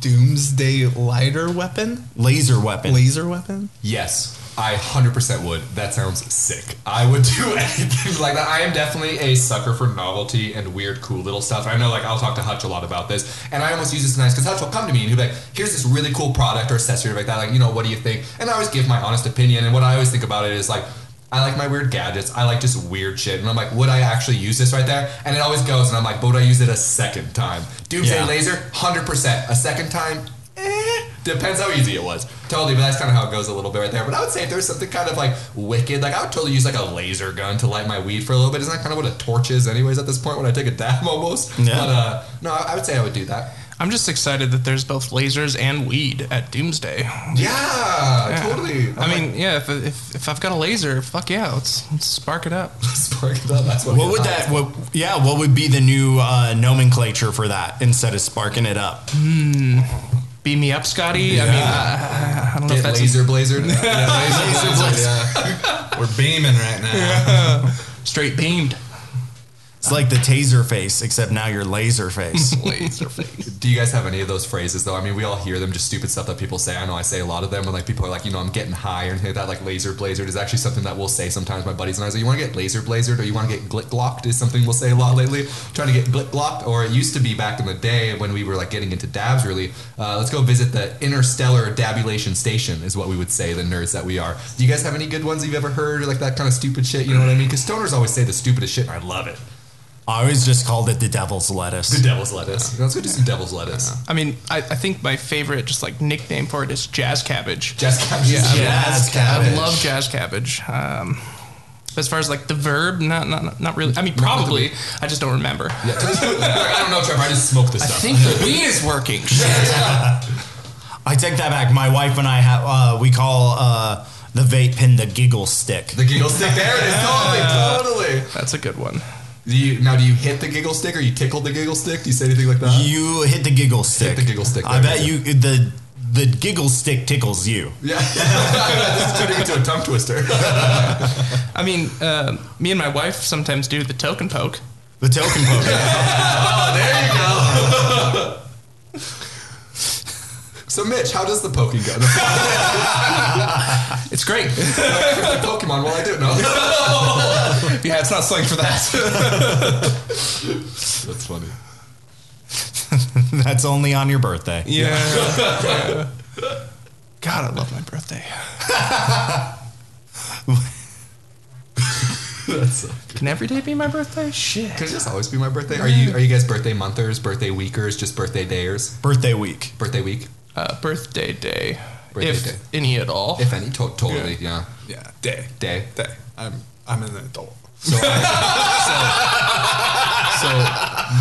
Doomsday lighter weapon, Laser weapon. laser weapon. yes, I 100% would. That sounds sick. I would do anything like that. I am definitely a sucker for novelty and weird, cool little stuff. I know, like, I'll talk to Hutch a lot about this, and I almost use this nice because Hutch will come to me and he'll be like, here's this really cool product or accessory like that. Like, you know, what do you think? And I always give my honest opinion, and what I always think about it is like, I like my weird gadgets. I like just weird shit. And I'm like, would I actually use this right there? And it always goes, and I'm like, but would I use it a second time? Doomsday Yeah. laser, 100%. A second time, eh, depends how easy it was. Totally, but that's kind of how it goes a little bit right there. But I would say if there's something kind of like wicked, like I would totally use like a laser gun to light my weed for a little bit. Isn't that kind of what a torch is, anyways, at this point when I take a dab almost? Yeah. But uh, no, I would say I would do that. I'm just excited that there's both lasers and weed at Doomsday. Yeah, totally. I mean, yeah, if, if, if I've got a laser, fuck yeah, let's, let's spark it up. spark it up. That's what. What would that? What, yeah, what would be the new uh, nomenclature for that instead of sparking it up? Beam me up, Scotty. I mean, I, I don't know if that's laser blazer. yeah, laser blazer. Yeah. We're beaming right now. straight beamed. It's like the taser face, except now you're laser face. laser face. Do you guys have any of those phrases though? I mean, we all hear them, just stupid stuff that people say. I know I say a lot of them when like people are like, you know, I'm getting high and anything that. Like laser blazered is actually something that we'll say sometimes. My buddies and I say, you want to get laser blazered or you want to get glick glocked is something we'll say a lot lately. Trying to get glick glocked, or it used to be back in the day when we were like getting into dabs. Really, uh, let's go visit the interstellar dabulation station is what we would say. The nerds that we are. Do you guys have any good ones you've ever heard or like that kind of stupid shit? You know what I mean? Because stoners always say the stupidest shit, and I love it. I always just called it the devil's lettuce. The devil's lettuce. Let's go do some devil's lettuce. I mean, I, I think my favorite just like nickname for it is Jazz Cabbage. Jazz cabbage. Yeah, I mean, Jazz I love Jazz Cabbage. Um, as far as like the verb, not not not really. I mean, probably. I just don't remember. Yeah, I don't know, Trevor. I just smoked this stuff. I stuff. think the weed is working. Shit. I take that back. My wife and I have uh, we call uh, the vape pen, the giggle stick. The giggle stick. There it is. Totally, totally. That's a good one. Do you now? Do you hit the giggle stick or you tickle the giggle stick? Do you say anything like that? You hit the giggle stick. Hit the giggle stick I bet you the the giggle stick tickles you. yeah. this is turning into a tongue twister. I mean, uh, me and my wife sometimes do the token poke. The token poke. Oh, there you go. so, Mitch, how does the poking go? It's great. Pokemon. Well, I do know. Yeah, it's not slang for that. That's funny. That's only on your birthday. yeah. yeah. God, I love my birthday. That's so Can every day be my birthday? Shit. Could it just always be my birthday? Are you are you guys birthday monthers, birthday weekers, just birthday dayers? Birthday week. Birthday week, Uh, birthday day. Birthday if day. any at all. if any. To- totally, yeah. Yeah, day, Day. day. I'm I'm an adult. So, I, so,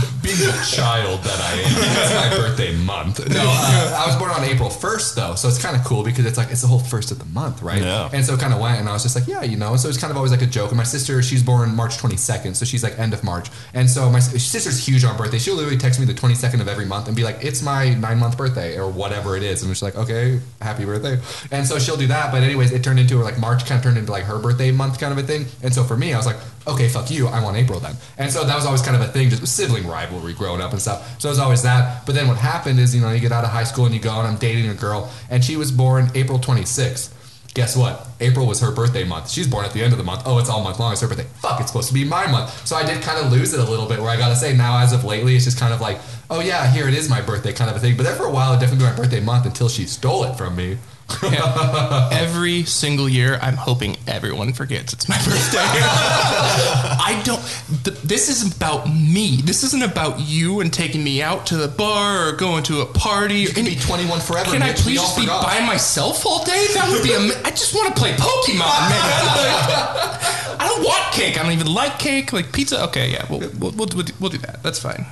so being the child that I am, it's my birthday month. No, uh, I was born on April 1st, though, so it's kind of cool because it's like it's the whole first of the month, right? Yeah. And so it kind of went, and I was just like, yeah, you know. So it's kind of always like a joke. And my sister, she's born March 22nd, so she's like end of March. And so my sister's huge on birthday. She'll literally text me the 22nd of every month and be like, it's my nine month birthday or whatever it is. And I'm just like, okay, happy birthday. And so she'll do that. But anyways, it turned into like March kind of turned into like her birthday month kind of a thing. And so for me, I was like, okay, fuck you. I want April then. And so that was always kind of a thing, just sibling rivalry growing up and stuff. So it was always that. But then what happened is, you know, you get out of high school and you go and I'm dating a girl and she was born April 26th. Guess what? April was her birthday month. She's born at the end of the month. Oh, it's all month long. It's her birthday. Fuck, it's supposed to be my month. So I did kind of lose it a little bit where I got to say now, as of lately, it's just kind of like, oh yeah, here it is my birthday kind of a thing. But there for a while, it definitely be my birthday month until she stole it from me. Yeah. Every single year, I'm hoping everyone forgets it's my birthday. I don't. Th- this isn't about me. This isn't about you and taking me out to the bar or going to a party. You can be 21 forever. Can I Mitch. We please all just be forgot. by myself all day? That would be. Am- I just want to play Pokemon, man. Like, I don't want cake. I don't even like cake. Like pizza. Okay, yeah, we'll we'll, we'll, do- we'll do that. That's fine.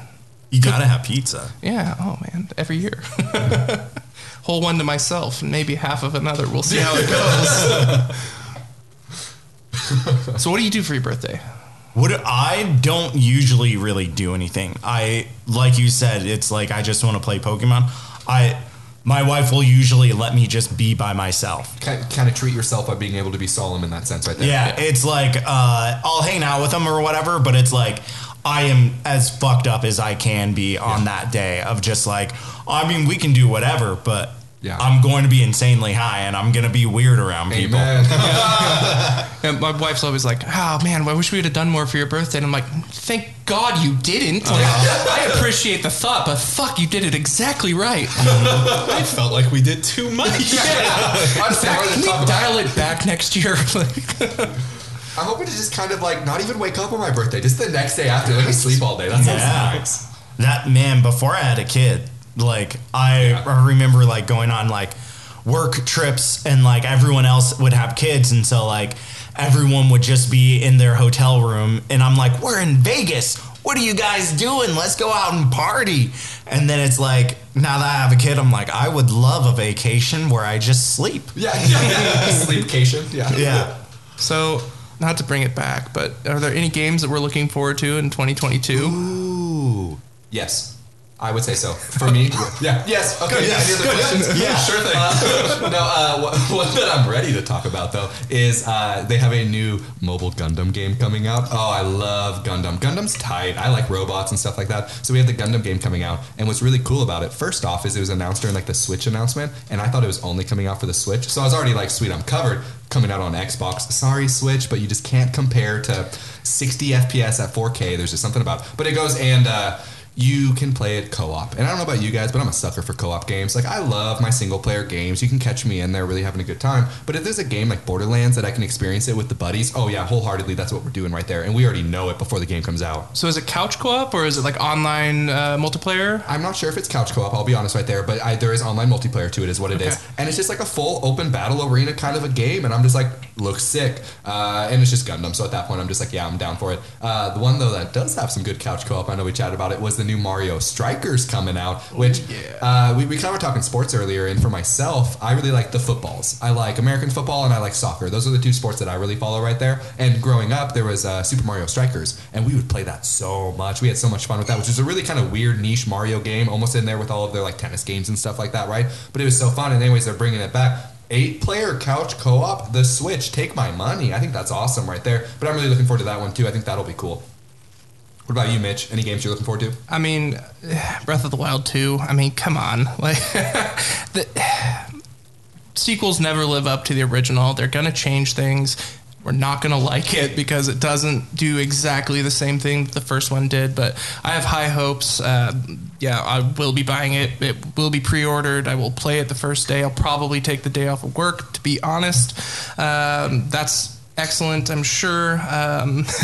You gotta have pizza. Yeah. Oh man, every year. Whole one to myself, and maybe half of another. We'll see how it goes. so, what do you do for your birthday? What I don't usually really do anything. I like you said, it's like I just want to play Pokemon. I my wife will usually let me just be by myself. kind, kind of treat yourself by being able to be solemn in that sense, right there. Yeah, it's like uh, I'll hang out with them or whatever, but it's like I am as fucked up as I can be on that day of just like I mean we can do whatever, but Yeah. I'm going to be insanely high and I'm going to be weird around people. Amen. And my wife's always like, "Oh man, I wish we would have done more for your birthday." And I'm like, "Thank God you didn't." Like, I appreciate the thought, but fuck, you did it exactly right. I felt like we did too much. I'm sorry Can we dial it back next year? Like, I'm hoping to just kind of like not even wake up on my birthday, just the next day after. Let me sleep all day. That sounds Yeah. nice. That man, before I had a kid, like I, Yeah. I remember like going on like work trips and like everyone else would have kids and so like everyone would just be in their hotel room and I'm like, We're in Vegas. What are you guys doing? Let's go out and party. And then it's like, now that I have a kid, I'm like, I would love a vacation where I just sleep. Yeah, yeah. sleepcation. Yeah. Yeah. so, not to bring it back, but are there any games that we're looking forward to in 2022? Ooh. Yes. I would say so. For me, yeah. Yes. Okay. Yes. Any other Good. questions? Yeah. Sure thing. Uh, no. Uh, what, what that I'm ready to talk about though is uh, they have a new mobile Gundam game coming out. Oh, I love Gundam. Gundam's tight. I like robots and stuff like that. So we have the Gundam game coming out, and what's really cool about it, first off, is it was announced during like the Switch announcement, and I thought it was only coming out for the Switch. So I was already like, sweet, I'm covered. Coming out on Xbox. Sorry, Switch, but you just can't compare to 60 FPS at 4K. There's just something about. It. But it goes and. Uh, you can play it co-op. And I don't know about you guys, but I'm a sucker for co-op games. Like I love my single player games. You can catch me in there really having a good time. But if there's a game like Borderlands that I can experience it with the buddies, oh yeah, wholeheartedly that's what we're doing right there. And we already know it before the game comes out. So, is it couch co-op or is it like online uh, multiplayer? I'm not sure if it's couch co-op. I'll be honest right there, but I, there is online multiplayer to it, is what it is, Okay. and it's just like a full open battle arena kind of a game. And I'm just like, looks sick, uh, and it's just Gundam. So at that point, I'm just like, yeah, I'm down for it. Uh, the one though that does have some good couch co-op, I know we chatted about it, was the new Mario Strikers coming out, which uh, we, we kind of were talking sports earlier. And for myself, I really like the footballs. I like American football and I like soccer. Those are the two sports that I really follow right there. And growing up, there was uh, Super Mario Strikers, and we would play that so much. We had so much fun with that, which is a really kind of weird niche Mario game, almost in there with all of their like tennis games and stuff like that, right? But it was so fun. And anyways, they're bringing it back. Eight player couch co op, the Switch, take my money. I think that's awesome right there. But I'm really looking forward to that one too. I think that'll be cool. What about you, Mitch? Any games you're looking forward to? I mean, Breath of the Wild 2. I mean, come on. Like the sequels never live up to the original. They're going to change things. We're not going to like it because it doesn't do exactly the same thing the first one did, but I have high hopes. Uh, yeah, I will be buying it. It will be pre-ordered. I will play it the first day. I'll probably take the day off of work, to be honest. Um, that's excellent, I'm sure. Um,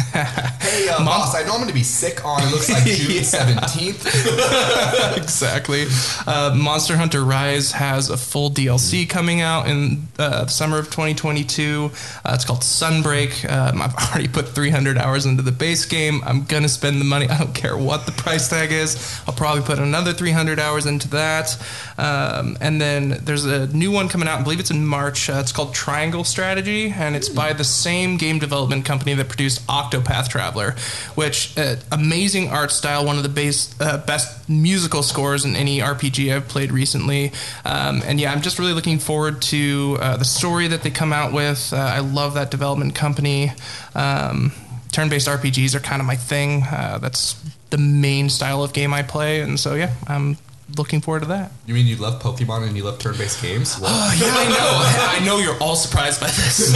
Hey, uh, boss, I know I'm going to be sick on, it looks like June 17th. exactly. Uh, Monster Hunter Rise has a full DLC coming out in uh, the summer of 2022. Uh, it's called Sunbreak. Um, I've already put 300 hours into the base game. I'm going to spend the money. I don't care what the price tag is. I'll probably put another 300 hours into that. Um, and then there's a new one coming out. I believe it's in March. Uh, it's called Triangle Strategy, and it's by the same game development company that produced Octopath Traveler, which uh, amazing art style, one of the base, uh, best musical scores in any RPG I've played recently. Um, and yeah, I'm just really looking forward to uh, the story that they come out with. Uh, I love that development company. Um, turn-based RPGs are kind of my thing. Uh, that's the main style of game I play, and so yeah, I'm looking forward to that. You mean you love Pokemon and you love turn based games? What? Oh, yeah, I know. I know you're all surprised by this.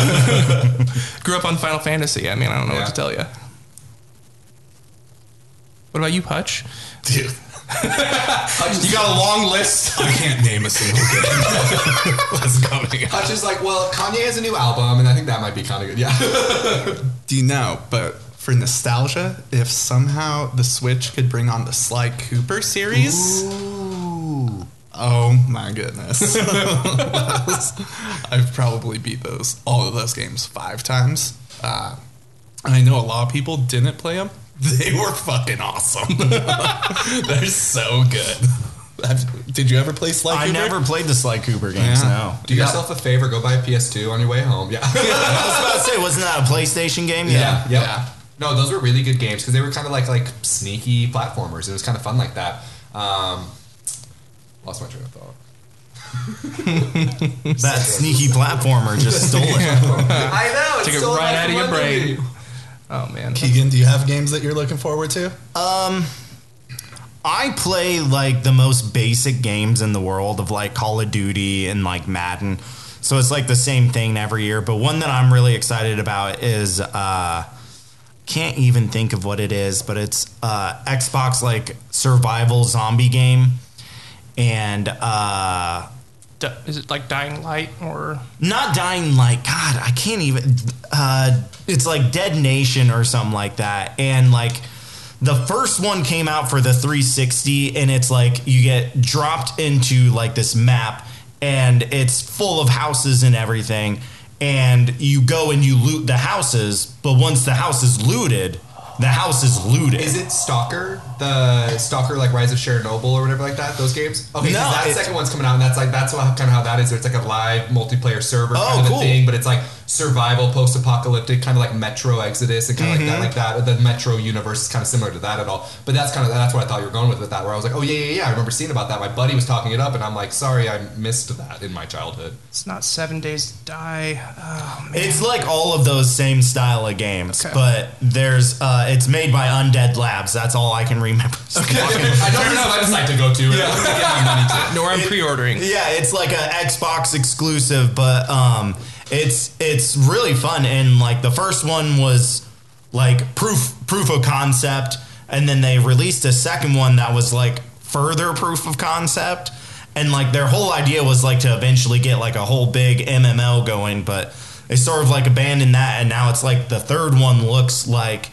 Grew up on Final Fantasy. I mean, I don't know Yeah. what to tell you. What about you, Hutch? Dude, You got a long list. I can't name a single game that's coming out. Hutch is like, well, Kanye has a new album, and I think that might be kind of good. Yeah. Do you know, but for nostalgia, if somehow the Switch could bring on the Sly Cooper series. Oh my goodness. I've probably beat those all of those games five times. Uh, I know a lot of people didn't play them. They were fucking awesome. They're so good. Have- Did you ever play Sly Cooper? I Cooper? never played the Sly Cooper games. Yeah. No. Do yourself a favor, go buy a PS2 on your way home. Yeah. I was about to say, wasn't that a PlayStation game? Yeah, yep. Yeah. No, those were really good games because they were kind of like like sneaky platformers. It was kind of fun like that. Um, lost my train of thought. That sneaky platformer just stole it. I know. It's Took it so right out of your brain. Oh man. Keegan, do you have games that you're looking forward to? Um, I play like the most basic games in the world of like Call of Duty and like Madden. So it's like the same thing every year. But one that I'm really excited about is uh can't even think of what it is, but it's uh Xbox like survival zombie game. And uh D- is it like Dying Light or? Not dying like god i can't even uh it's like dead nation or something like that. And like the first one came out for the 360 and it's like you get dropped into like this map and it's full of houses and everything. And you go and you loot the houses but once the house is looted the house is looted Is it Stalker? The Stalker like Rise of Chernobyl or whatever like that? Those games? Okay, 'cause that it- second one's coming out, and that's like that's what, kind of how that is. Where it's like a live multiplayer server Oh, kind of cool. a thing, but it's like survival, post-apocalyptic, kind of like Metro Exodus and kind of Mm-hmm. like that. Like that, the Metro universe is kind of similar to that at all. But that's kind of that's what I thought you were going with with that. Where I was like, oh yeah, yeah, yeah. I remember seeing about that. My buddy was talking it up, and I'm like, sorry, I missed that in my childhood. it's not Seven Days to Die? Oh man. It's like all of those same style of games, Okay. but there's uh, it's made by Undead Labs. That's all I can remember. okay. I don't know this website to go to. Yeah. I'm gonna get my money to. Nor I'm pre-ordering. yeah, it's like a Xbox exclusive, but um, it's it's really fun. And like the first one was like proof proof of concept, and then they released a second one that was like further proof of concept. And like their whole idea was like to eventually get like a whole big MMO going, but they sort of like abandoned that, and now it's like the third one looks like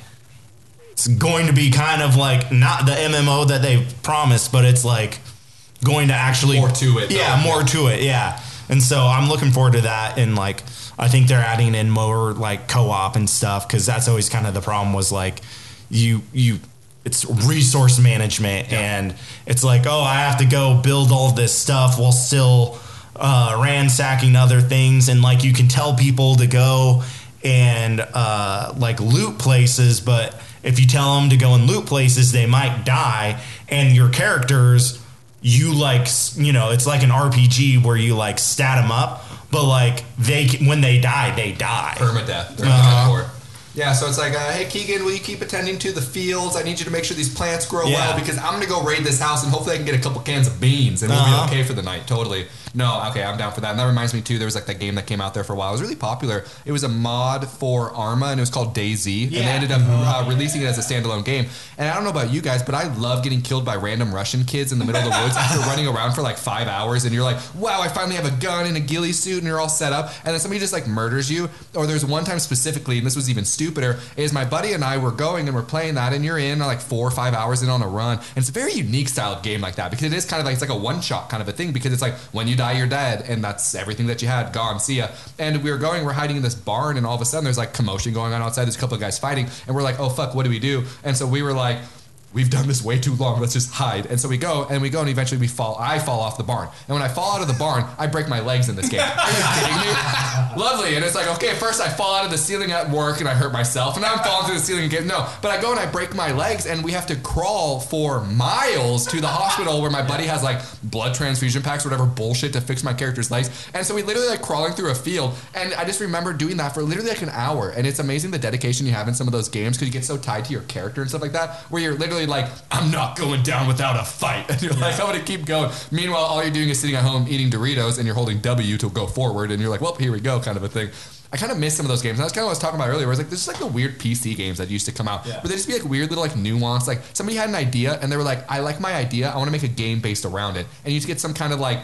it's going to be kind of like not the MMO that they promised, but it's like going to actually More to it, though. Yeah, more to it. Yeah, And so I'm looking forward to that. And like, I think they're adding in more like co-op and stuff because that's always kind of the problem was like, you you it's resource management and it's like oh I have to go build all this stuff while still uh, ransacking other things and like you can tell people to go and uh, like loot places but if you tell them to go and loot places they might die and your characters you like you know it's like an RPG where you like stat them up but like they when they die they die permadeath. They're Uh-huh. for. Yeah, so it's like, uh, hey Keegan, will you keep attending to the fields? I need you to make sure these plants grow Yeah. well because I'm gonna go raid this house and hopefully I can get a couple cans of beans and we'll Uh-huh. be okay for the night. Totally. No, okay, I'm down for that. And that reminds me too. There was like that game that came out there for a while. It was really popular. It was a mod for Arma and it was called DayZ, and they ended up uh, releasing it as a standalone game. And I don't know about you guys, but I love getting killed by random Russian kids in the middle of the woods after running around for like five hours, and you're like, wow, I finally have a gun and a ghillie suit, and you're all set up, and then somebody just like murders you. Or there's one time specifically, and this was even stupider, is my buddy and I were going and we're playing that, and you're in like four or five hours in on a run, and it's a very unique style of game like that because it is kind of like it's like a one shot kind of a thing because it's like when you die, you're dead, and that's everything that you had gone. See ya. And we were going, we're hiding in this barn, and all of a sudden there's like commotion going on outside. There's a couple of guys fighting, and we're like, oh fuck, what do we do? And so we were like. We've done this way too long. Let's just hide. And so we go and we go and eventually we fall. I fall off the barn. And when I fall out of the barn, I break my legs in this game. Are you kidding me? Lovely. And it's like, okay, first I fall out of the ceiling at work and I hurt myself. And now I'm falling through the ceiling again. No, but I go and I break my legs and we have to crawl for miles to the hospital where my buddy has like blood transfusion packs, or whatever bullshit to fix my character's legs. And so we literally like crawling through a field. And I just remember doing that for literally like an hour. And it's amazing the dedication you have in some of those games because you get so tied to your character and stuff like that, where you're literally like, I'm not going down without a fight. And you're like, I'm going to keep going. Meanwhile, all you're doing is sitting at home eating Doritos and you're holding W to go forward. And you're like, well, here we go, kind of a thing. I kind of miss some of those games. And that's kind of what I was talking about earlier. Where it's like, this is like the weird PC games that used to come out, Yeah. where they just be like weird little like nuance. Like somebody had an idea and they were like, I like my idea. I want to make a game based around it. And you just get some kind of like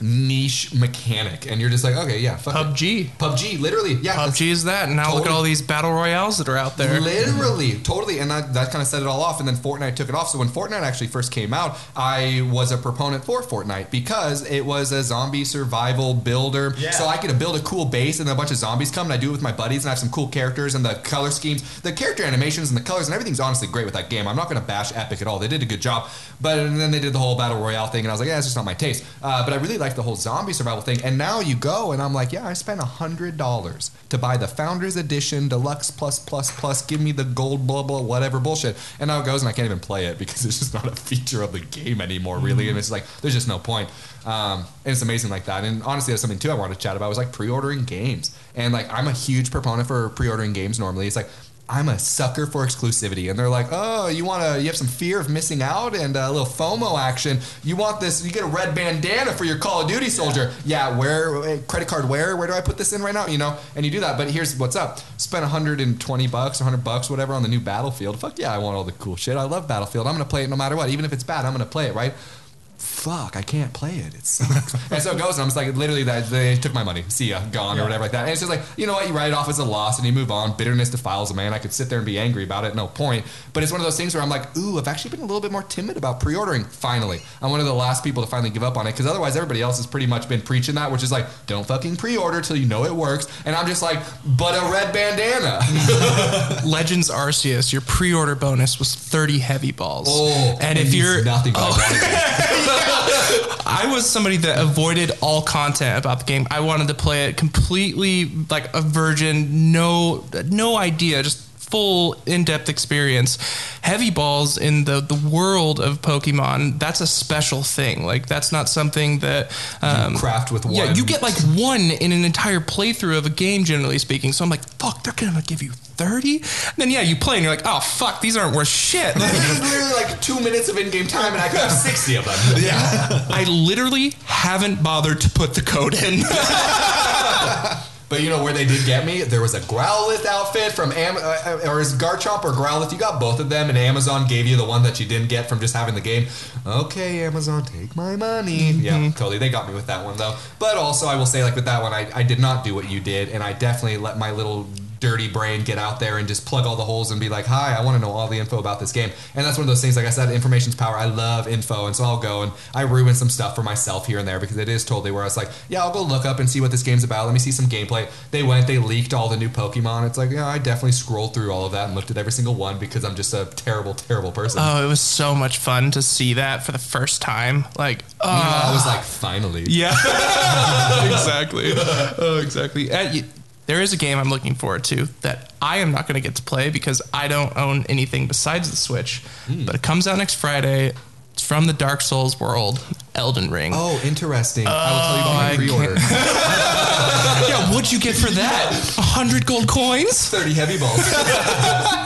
niche mechanic, and you're just like, okay, yeah, fuck it. PUBG. PUBG, literally, yeah, PUBG is that. And now look at all these battle royales that are out there. Literally, totally, and that, that kind of set it all off. And then Fortnite took it off. So when Fortnite actually first came out, I was a proponent for Fortnite because it was a zombie survival builder. Yeah. So I could build a cool base, and a bunch of zombies come, and I do it with my buddies, and I have some cool characters, and the color schemes, the character animations, and the colors, and everything's honestly great with that game. I'm not going to bash Epic at all. They did a good job, but and then they did the whole battle royale thing, and I was like, yeah, it's just not my taste. Uh, but I really like the whole zombie survival thing. And now you go, and I'm like, yeah, I spent a hundred dollars to buy the Founders Edition Deluxe Plus Plus Plus. Give me the gold blah blah whatever bullshit. And now it goes, and I can't even play it because it's just not a feature of the game anymore, really. And it's like there's just no point. Um, and it's amazing like that. And honestly, that's something too I wanted to chat about was like pre-ordering games. And like I'm a huge proponent for pre-ordering games. Normally, it's like I'm a sucker for exclusivity, and they're like, "Oh, you want to? You have some fear of missing out and a little FOMO action. You want this? You get a red bandana for your Call of Duty soldier. Yeah, where eh, credit card? Where? Where do I put this in right now? You know? And you do that. But here's what's up: spend 120 bucks, 100 bucks, whatever, on the new Battlefield. Fuck yeah, I want all the cool shit. I love Battlefield. I'm gonna play it no matter what, even if it's bad. I'm gonna play it, right? Fuck, I can't play it. It sucks. and so it goes, and I'm just like, literally, that they took my money. See ya, gone, or whatever like that. And it's just like, you know what? You write it off as a loss, and you move on. Bitterness defiles a man. I could sit there and be angry about it, no point. But it's one of those things where I'm like, ooh, I've actually been a little bit more timid about pre-ordering. Finally, I'm one of the last people to finally give up on it because otherwise, everybody else has pretty much been preaching that, which is like, don't fucking pre-order till you know it works. And I'm just like, but a red bandana. Legends Arceus, your pre-order bonus was 30 heavy balls. oh, and if you're nothing, but oh. it. I was somebody that avoided all content about the game. I wanted to play it completely like a virgin, no no idea, just full in-depth experience. Heavy balls in the the world of Pokemon, that's a special thing. Like that's not something that um, craft with one. Yeah, you get like one in an entire playthrough of a game, generally speaking. So I'm like, fuck, they're gonna give you thirty. Then yeah, you play and you're like, oh fuck, these aren't worth shit. This is literally like two minutes of in-game time, and I could have sixty of them. Yeah. I literally haven't bothered to put the code in. But you know where they did get me? There was a Growlithe outfit from Am- uh, or is Garchomp or Growlithe? You got both of them, and Amazon gave you the one that you didn't get from just having the game. Okay, Amazon, take my money. Yeah, totally. They got me with that one though. But also, I will say, like with that one, I, I did not do what you did, and I definitely let my little dirty brain get out there and just plug all the holes and be like, "Hi, I want to know all the info about this game." And that's one of those things. Like I said, information's power. I love info, and so I'll go and I ruin some stuff for myself here and there because it is totally where I was like, "Yeah, I'll go look up and see what this game's about. Let me see some gameplay." They went, they leaked all the new Pokemon. It's like, yeah, I definitely scrolled through all of that and looked at every single one because I'm just a terrible, terrible person. Oh, it was so much fun to see that for the first time. Like, oh, I was like, finally. Yeah, exactly. Oh, exactly. Uh, you- there is a game I'm looking forward to that I am not going to get to play because I don't own anything besides the Switch. Hmm. But it comes out next Friday. It's from the Dark Souls world, Elden Ring. Oh, interesting. I will tell you about oh, I my pre-order. yeah, what'd you get for that? A hundred gold coins? Thirty heavy balls.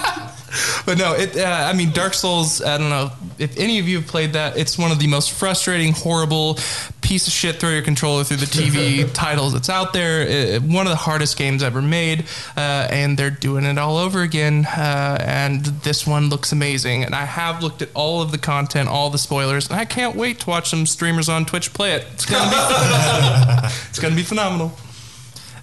But no, it. Uh, I mean, Dark Souls. I don't know if any of you have played that. It's one of the most frustrating, horrible piece of shit. Throw your controller through the TV titles that's out there. It- one of the hardest games ever made, uh, and they're doing it all over again. Uh, and this one looks amazing. And I have looked at all of the content, all the spoilers, and I can't wait to watch some streamers on Twitch play it. It's gonna be. it's gonna be phenomenal.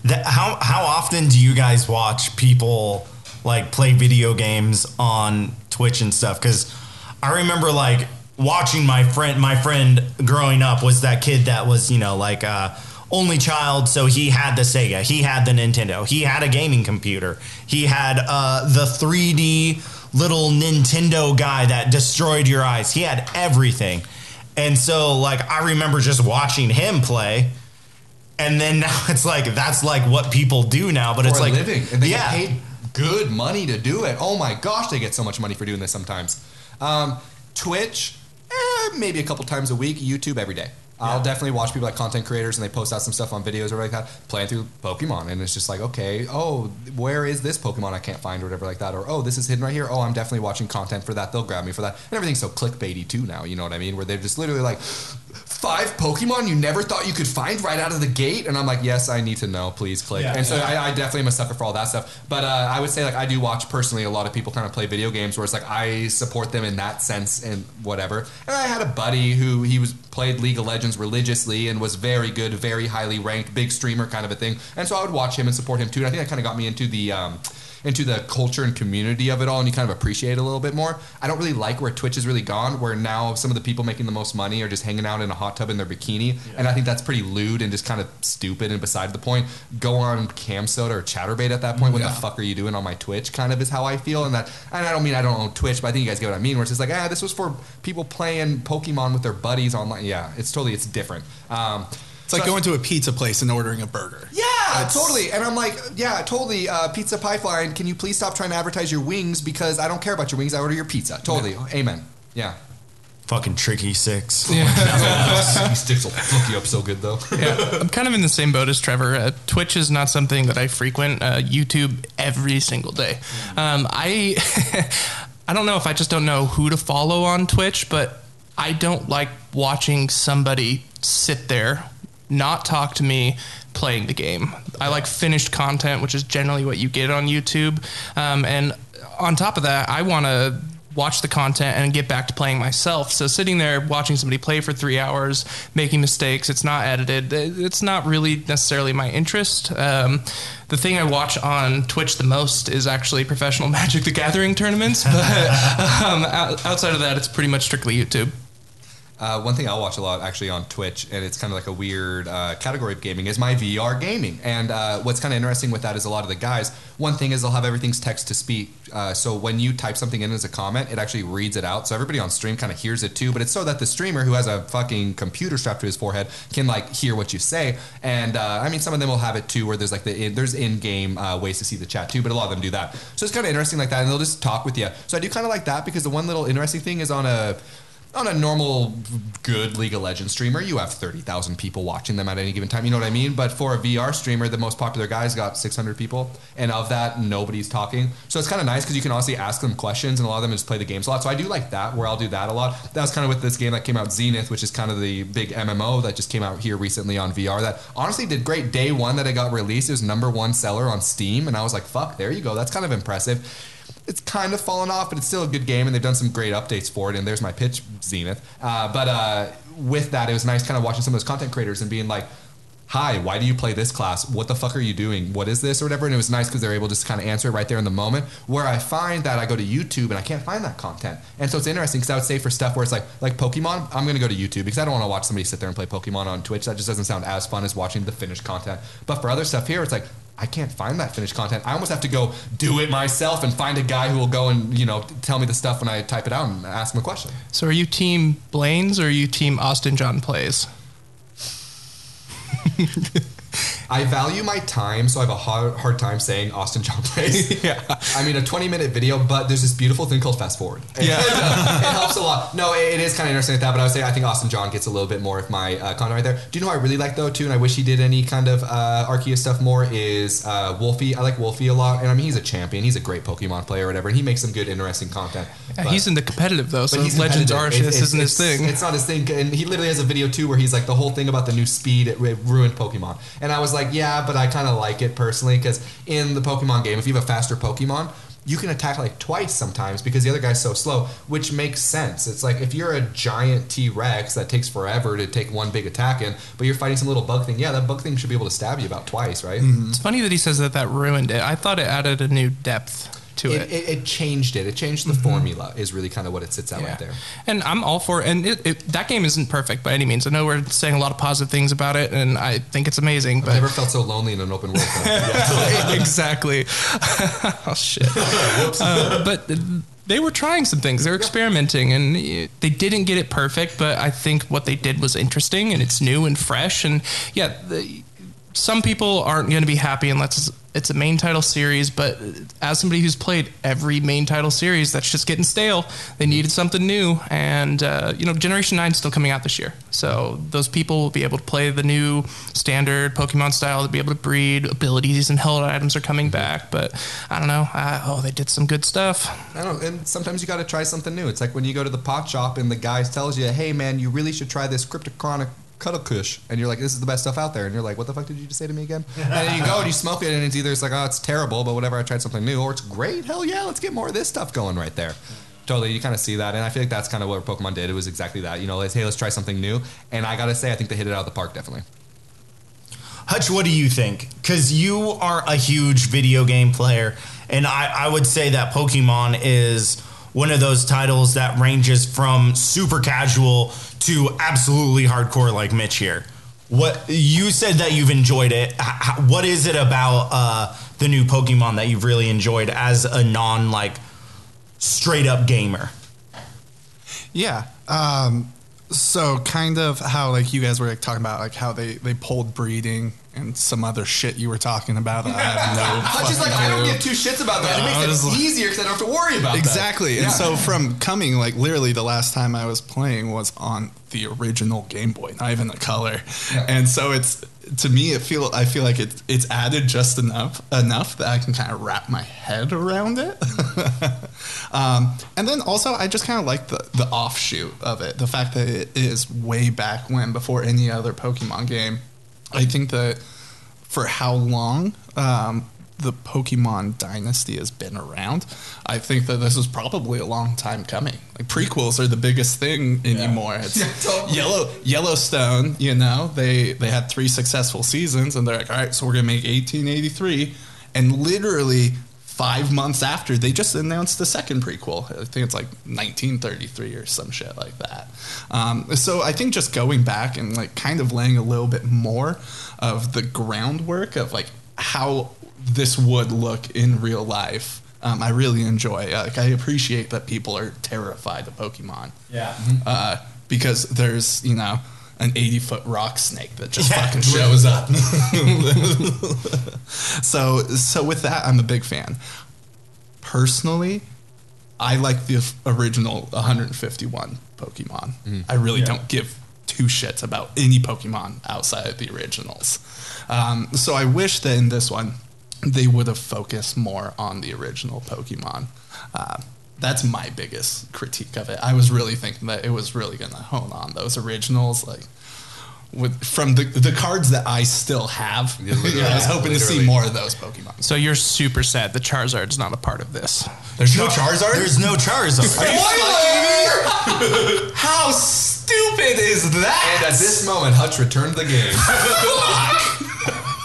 That, how how often do you guys watch people like play video games on Twitch and stuff? Because I remember like watching my friend my friend growing up was that kid that was you know like uh, only child, so he had the Sega, he had the Nintendo, he had a gaming computer, he had uh, the 3D little Nintendo guy that destroyed your eyes. He had everything. And so like I remember just watching him play and then now it's like that's like what people do now but it's for a like living, and they yeah get paid good money to do it. Oh my gosh, they get so much money for doing this sometimes. Um, Twitch, eh, maybe a couple times a week. YouTube every day. I'll definitely watch people like content creators and they post out some stuff on videos or like that, playing through Pokemon, and it's just like, okay, oh, where is this Pokemon I can't find or whatever like that, or oh, this is hidden right here. Oh, I'm definitely watching content for that. They'll grab me for that, and everything's so clickbaity too now. You know what I mean? Where they're just literally like, five Pokemon you never thought you could find right out of the gate, and I'm like, yes, I need to know. Please click. Yeah, and so yeah. I, I definitely am a sucker for all that stuff. But uh, I would say like I do watch personally a lot of people kind of play video games where it's like I support them in that sense and whatever. And I had a buddy who he was played League of Legends religiously and was very good, very highly ranked, big streamer kind of a thing. And so I would watch him and support him too. And I think that kind of got me into the. Um, into the culture and community of it all and you kind of appreciate it a little bit more. I don't really like where Twitch has really gone, where now some of the people making the most money are just hanging out in a hot tub in their bikini. And I think that's pretty lewd and just kind of stupid and beside the point. Go on Cam Soda or Chaturbate at that point. What the fuck are you doing on my Twitch? Kind of is how I feel. And that, and I don't mean I don't own Twitch, but I think you guys get what I mean, where it's just like, ah, this was for people playing Pokemon with their buddies online. Yeah, it's totally, it's different. Um, It's like so- going to a pizza place and ordering a burger. yeah, That's- totally. And I'm like, yeah, totally. Uh, pizza Pipeline, can you please stop trying to advertise your wings because I don't care about your wings. I order your pizza. Totally. Amen. Yeah. fucking tricky sticks Yeah. These sticks will fuck you up so good though. yeah, I'm kind of in the same boat as Trevor. Uh, Twitch is not something that I frequent. Uh, YouTube every single day. Um, I I don't know if I just don't know who to follow on Twitch, but I don't like watching somebody sit there, not talk to me, playing the game. I like finished content, which is generally what you get on YouTube. Um, and on top of that, I want to watch the content and get back to playing myself. So sitting there watching somebody play for three hours, making mistakes, it's not edited. It's not really necessarily my interest. Um, the thing I watch on Twitch the most is actually professional Magic the Gathering tournaments. But um, outside of that, it's pretty much strictly YouTube. Uh, one thing I'll watch a lot actually on Twitch, and it's kind of like a weird uh, category of gaming, is my VR gaming. And uh, what's kind of interesting with that is a lot of the guys, one thing is they'll have everything's text to speak. Uh, so when you type something in as a comment, it actually reads it out. So everybody on stream kind of hears it too, but it's so that the streamer who has a fucking computer strapped to his forehead can like hear what you say. And uh, I mean, some of them will have it too, where there's like the in, there's in-game uh, ways to see the chat too, but a lot of them do that. So it's kind of interesting like that, and they'll just talk with you. So I do kind of like that because the one little interesting thing is on a on a normal good League of Legends streamer, you have 30,000 people watching them at any given time. You know what I mean? But for a VR streamer, the most popular guy's got 600 people. And of that, nobody's talking. So it's kind of nice because you can honestly ask them questions and a lot of them just play the games a lot. So I do like that where I'll do that a lot. That was kind of with this game that came out, Zenith, which is kind of the big MMO that just came out here recently on VR that honestly did great. Day one that it got released, it was number one seller on Steam. And I was like, fuck, there you go. That's kind of impressive it's kind of fallen off, but it's still a good game, and they've done some great updates for it. And there's my pitch, Zenith. Uh, but uh, with that, it was nice kind of watching some of those content creators and being like, hi, why do you play this class? What the fuck are you doing? What is this or whatever? And it was nice because they're able to just kind of answer it right there in the moment. Where I find that I go to YouTube and I can't find that content, and so it's interesting because I would say for stuff where it's like like Pokemon, I'm gonna go to YouTube because I don't want to watch somebody sit there and play Pokemon on Twitch. That just doesn't sound as fun as watching the finished content. But for other stuff here, it's like I can't find that finished content. I almost have to go do it myself and find a guy who will go and you know tell me the stuff when I type it out and ask him a question. So are you team Blaine's or are you team Austin John plays? I value my time, so I have a hard, hard time saying Austin John plays. Yeah. I mean, a 20 minute video, but there's this beautiful thing called fast forward. Yeah. it helps a lot. No, it, it is kind of interesting at that, but I would say I think Austin John gets a little bit more of my uh, content right there. Do you know what I really like though, too, and I wish he did any kind of uh, Arceus stuff more, is uh, Wolfey. I like Wolfey a lot, and I mean, he's a champion. He's a great Pokemon player or whatever, and he makes some good, interesting content. Yeah, But- he's into competitive though, so he's Legends. Arceus It's- isn't it's- his thing. It's not his thing, and he literally has a video too where he's like the whole thing about the new speed it, it ruined Pokemon, and I was like, yeah, but I kind of like it personally because in the Pokemon game, if you have a faster Pokemon. You can attack like twice sometimes because the other guy's so slow, which makes sense. It's like if you're a giant T Rex that takes forever to take one big attack in, but you're fighting some little bug thing, yeah, that bug thing should be able to stab you about twice, right? Mm-hmm. It's funny that he says that that ruined it. I thought it added a new depth to It, it. it, it changed it. It changed the formula. Is really kind of what it sits at right there. And I'm all for and it, it, that game isn't perfect by any means. I know we're saying a lot of positive things about it, and I think it's amazing. But I've But never felt so lonely in an open world. exactly. oh shit. Uh, but they were trying some things. They were experimenting, and they didn't get it perfect. But I think what they did was interesting, and it's new and fresh. And yeah, the, some people aren't going to be happy unless it's a main title series. But as somebody who's played every main title series, that's just getting stale. They needed something new, and uh, you know, Generation Nine is still coming out this year, so those people will be able to play the new standard Pokemon style. They'll be able to breed. Abilities and held items are coming back, but I don't know. Uh, oh, they did some good stuff. I don't know. And sometimes you got to try something new. It's like when you go to the pot shop and the guy tells you, "Hey, man, you really should try this Cryptochronic Cuddlekush," and you're like, "This is the best stuff out there," and you're like, "What the fuck did you just say to me again?" and then you go and you smoke it, and it's either it's like, "Oh, it's terrible," but whatever. I tried something new, or it's great. Hell yeah, let's get more of this stuff going right there. Totally, you kind of see that, and I feel like that's kind of what Pokemon did. It was exactly that. You know, let's hey, let's try something new, and I gotta say, I think they hit it out of the park, definitely. Hutch, what do you think? Because you are a huge video game player, and I, I would say that Pokemon is one of those titles that ranges from super casual to absolutely hardcore, like Mitch here. What you said that you've enjoyed it. What is it about uh, the new Pokemon that you've really enjoyed as a non like straight up gamer? Yeah. Um, so kind of how like you guys were like talking about like how they they pulled breeding and some other shit you were talking about. I have no. I'm just like, I don't give two shits about that. I It makes it easier because I don't have to worry about that. Exactly. Yeah. And so from coming, like literally the last time I was playing was on the original Game Boy, not even the color. Yeah. And so it's to me it feel I feel like it's it's added just enough enough that I can kind of wrap my head around it. um, and then also I just kind of like the the offshoot of it, the fact that it is way back when before any other Pokemon game. I think that for how long um, the Pokemon dynasty has been around, I think that this is probably a long time coming. Like prequels are the biggest thing anymore. It's Yeah, totally. Yellow Yellowstone. You know, they they had three successful seasons, and they're like, all right, so we're gonna make 1883, and literally. Five months after, they just announced the second prequel. I think it's like 1933 or some shit like that. Um, so I think just going back and like kind of laying a little bit more of the groundwork of like how this would look in real life. Um, I really enjoy. Like I appreciate that people are terrified of Pokemon Yeah. uh, because there's you know an 80 foot rock snake that just Yeah. fucking shows up. so so with that, I'm a big fan. Personally, I like the original 151 Pokemon. I really don't give two shits about any Pokemon outside of the originals. Um, so I wish that in this one they would have focused more on the original Pokemon. Uh, that's my biggest critique of it. I was really thinking that it was really going to hone on those originals, like with from the the cards that I still have. Yeah, literally. I was hoping to see more of those Pokemon. So you're super sad The Charizard's not a part of this. There's no Charizard. There's no Charizard. How? stupid is that? And at this moment, Hutch returned the game.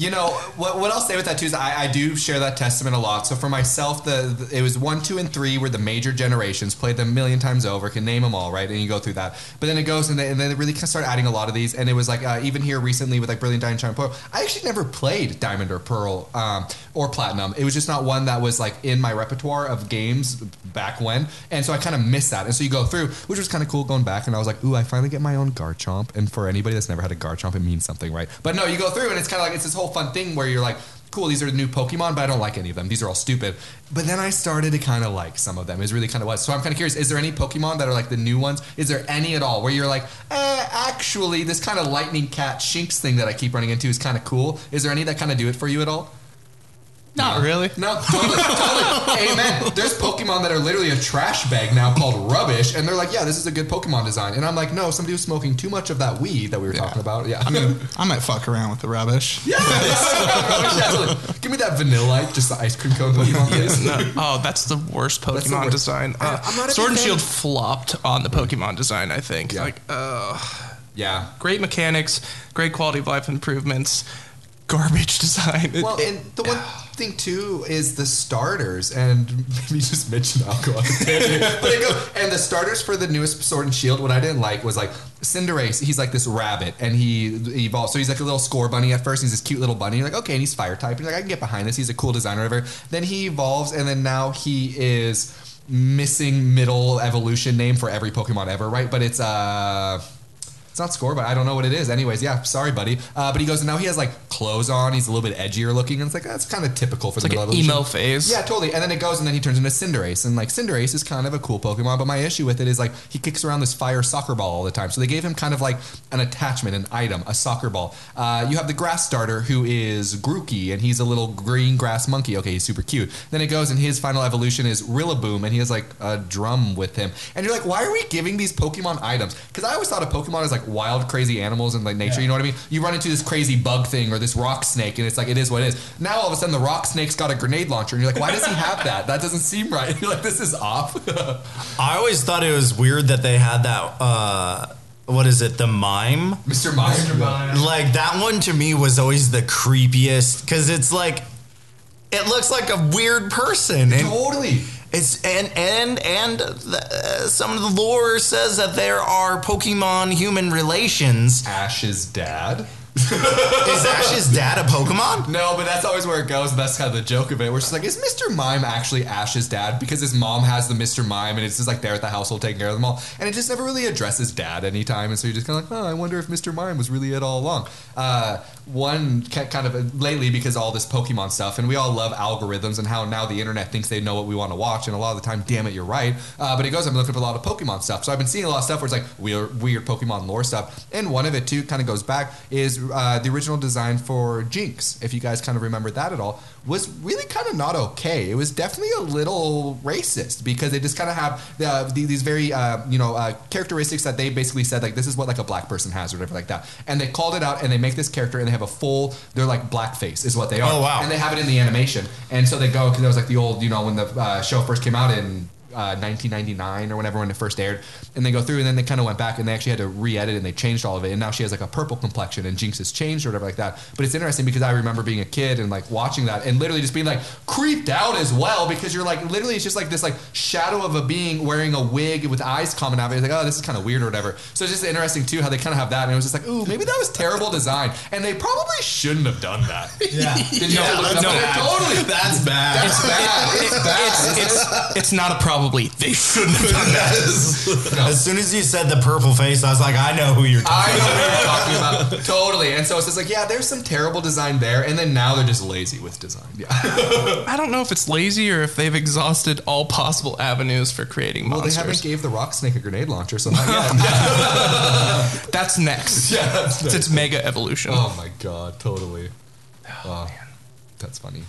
you know what? What I'll say with that too is I, I do share that testament a lot. So for myself, the, the- it was one, two, and three were the major generations. Played them a million times over, can name them all, right? And you go through that. But then it goes and, they, and then they really kind of started adding a lot of these. And it was like uh, even here recently with like Brilliant Diamond, Shining Pearl. I actually never played Diamond or Pearl um, or Platinum. It was just not one that was like in my repertoire of games back when. And so I kind of missed that. And so you go through, which was kind of cool going back. And I was like, ooh, I finally get my own Garchomp. And for anybody that's never had a Garchomp, it means something, right? But no, you go through and it's kind of like it's this whole fun thing where you're like, cool, these are the new Pokemon, but I don't like any of them. These are all stupid. But then I started to kind of like some of them. Is really kind of what. So I'm kind of curious. Is there any Pokemon that are like the new ones? Is there any at all where you're like, eh, actually, this kind of lightning cat Shinx thing that I keep running into is kind of cool? Is there any that kind of do it for you at all? Not really. No, totally, totally. Amen. There's Pokemon that are literally a trash bag now called Trubbish, and they're like, yeah, this is a good Pokemon design. And I'm like, no, somebody was smoking too much of that weed that we were talking about. Yeah. I mean, I might fuck around with the Trubbish. Yeah, totally. Give me that Vanillite, just the ice cream cone Pokemon, please. No. Oh, that's the worst That's the Pokemon worst. design. I- Uh, I'm not a Sword big and fan. Shield flopped on the Pokemon design. I think. Yeah. Like, uh, Yeah. great mechanics, great quality of life improvements, garbage design. It- Well, it- and the one thing too is the starters, and maybe just mention alcohol. but it go, and the starters for the newest Sword and Shield. What I didn't like was like Cinderace. He's like this rabbit, and he evolves. So he's like a little Scorbunny at first. He's this cute little bunny. You're like, okay, and he's fire type. You're like, I can get behind this. He's a cool designer, whatever. Then he evolves, and then now he is missing middle evolution name for every Pokemon ever, right? But it's uh. Not score, but I don't know what it is. Anyways, yeah, sorry, buddy. Uh, but he goes, and now he has like clothes on. He's a little bit edgier looking, and it's like that's kind of typical for it's the like middle an emo phase. Yeah, totally. And then it goes, and then he turns into Cinderace, and like Cinderace is kind of a cool Pokemon. But my issue with it is like he kicks around this fire soccer ball all the time. So they gave him kind of like an attachment, an item, a soccer ball. Uh, you have the Grass Starter, who is Grookey, and he's a little green grass monkey. Okay, he's super cute. Then it goes, and his final evolution is Rillaboom, and he has like a drum with him. And you're like, why are we giving these Pokemon items? Because I always thought a Pokemon is like wild, crazy animals and like nature. You know what I mean? You run into this crazy bug thing or this rock snake, and it's like it is what it is. Now all of a sudden the rock snake's got a grenade launcher, and you're like, why does he have that? That doesn't seem right. You're like, this is off. I always thought it was weird that they had that. Uh, what is it? The mime. Mr. Mime. Mr. Mime. Like that one to me was always the creepiest because it's like it looks like a weird person and Totally. It's and and and the, uh, some of the lore says that there are Pokemon human relations. Ash's dad. Is Ash's dad a Pokemon? No, but that's always where it goes. That's kind of the joke of it. Where she's like, is Mr. Mime actually Ash's dad? Because his mom has the Mr. Mime and it's just like there at the household taking care of them all. And it just never really addresses dad anytime. And so you're just kind of like, oh, I wonder if Mr. Mime was really it all along. Uh, one kind of lately because all this Pokemon stuff, and we all love algorithms and how now the internet thinks they know what we want to watch. And a lot of the time, damn it, you're right. Uh, but it goes, I'm looking up a lot of Pokemon stuff. So I've been seeing a lot of stuff where it's like weird, weird Pokemon lore stuff. And one of it too kind of goes back is uh, the original design for Jynx. If you guys kind of remember that at all, was really kind of not okay. It was definitely a little racist because they just kind of have the, the, these very uh, you know uh, characteristics that they basically said like this is what like a black person has or whatever like that. And they called it out and they make this character and they have a full they're like blackface is what they are. Oh, wow. And they have it in the animation. And so they go because that was like the old you know when the uh, show first came out in. Uh, 1999 or whenever when it first aired, and they go through and then they kind of went back and they actually had to re-edit and they changed all of it and now she has like a purple complexion and Jynx has changed or whatever like that. But it's interesting because I remember being a kid and like watching that and literally just being like creeped out as well because you're like literally it's just like this like shadow of a being wearing a wig with eyes coming out. of It's like oh this is kind of weird or whatever. So it's just interesting too how they kind of have that and it was just like ooh maybe that was terrible design and they probably shouldn't have done that. Yeah. Did you Yeah, look it up? that's bad. Totally. That's bad. It's bad. It's bad. It's, it's, it's not a probably. They shouldn't have done that. As soon as you said the purple face, I was like, I know who you're talking I know what you're talking about. Totally. And so it's just like, yeah, there's some terrible design there. And then now they're just lazy with design. Yeah. I don't know if it's lazy or if they've exhausted all possible avenues for creating Well, they haven't gave the rock snake a grenade launcher, so not yet. That's next. yeah, that's It's its mega evolution. Oh my god, totally. Oh, oh man. that's funny.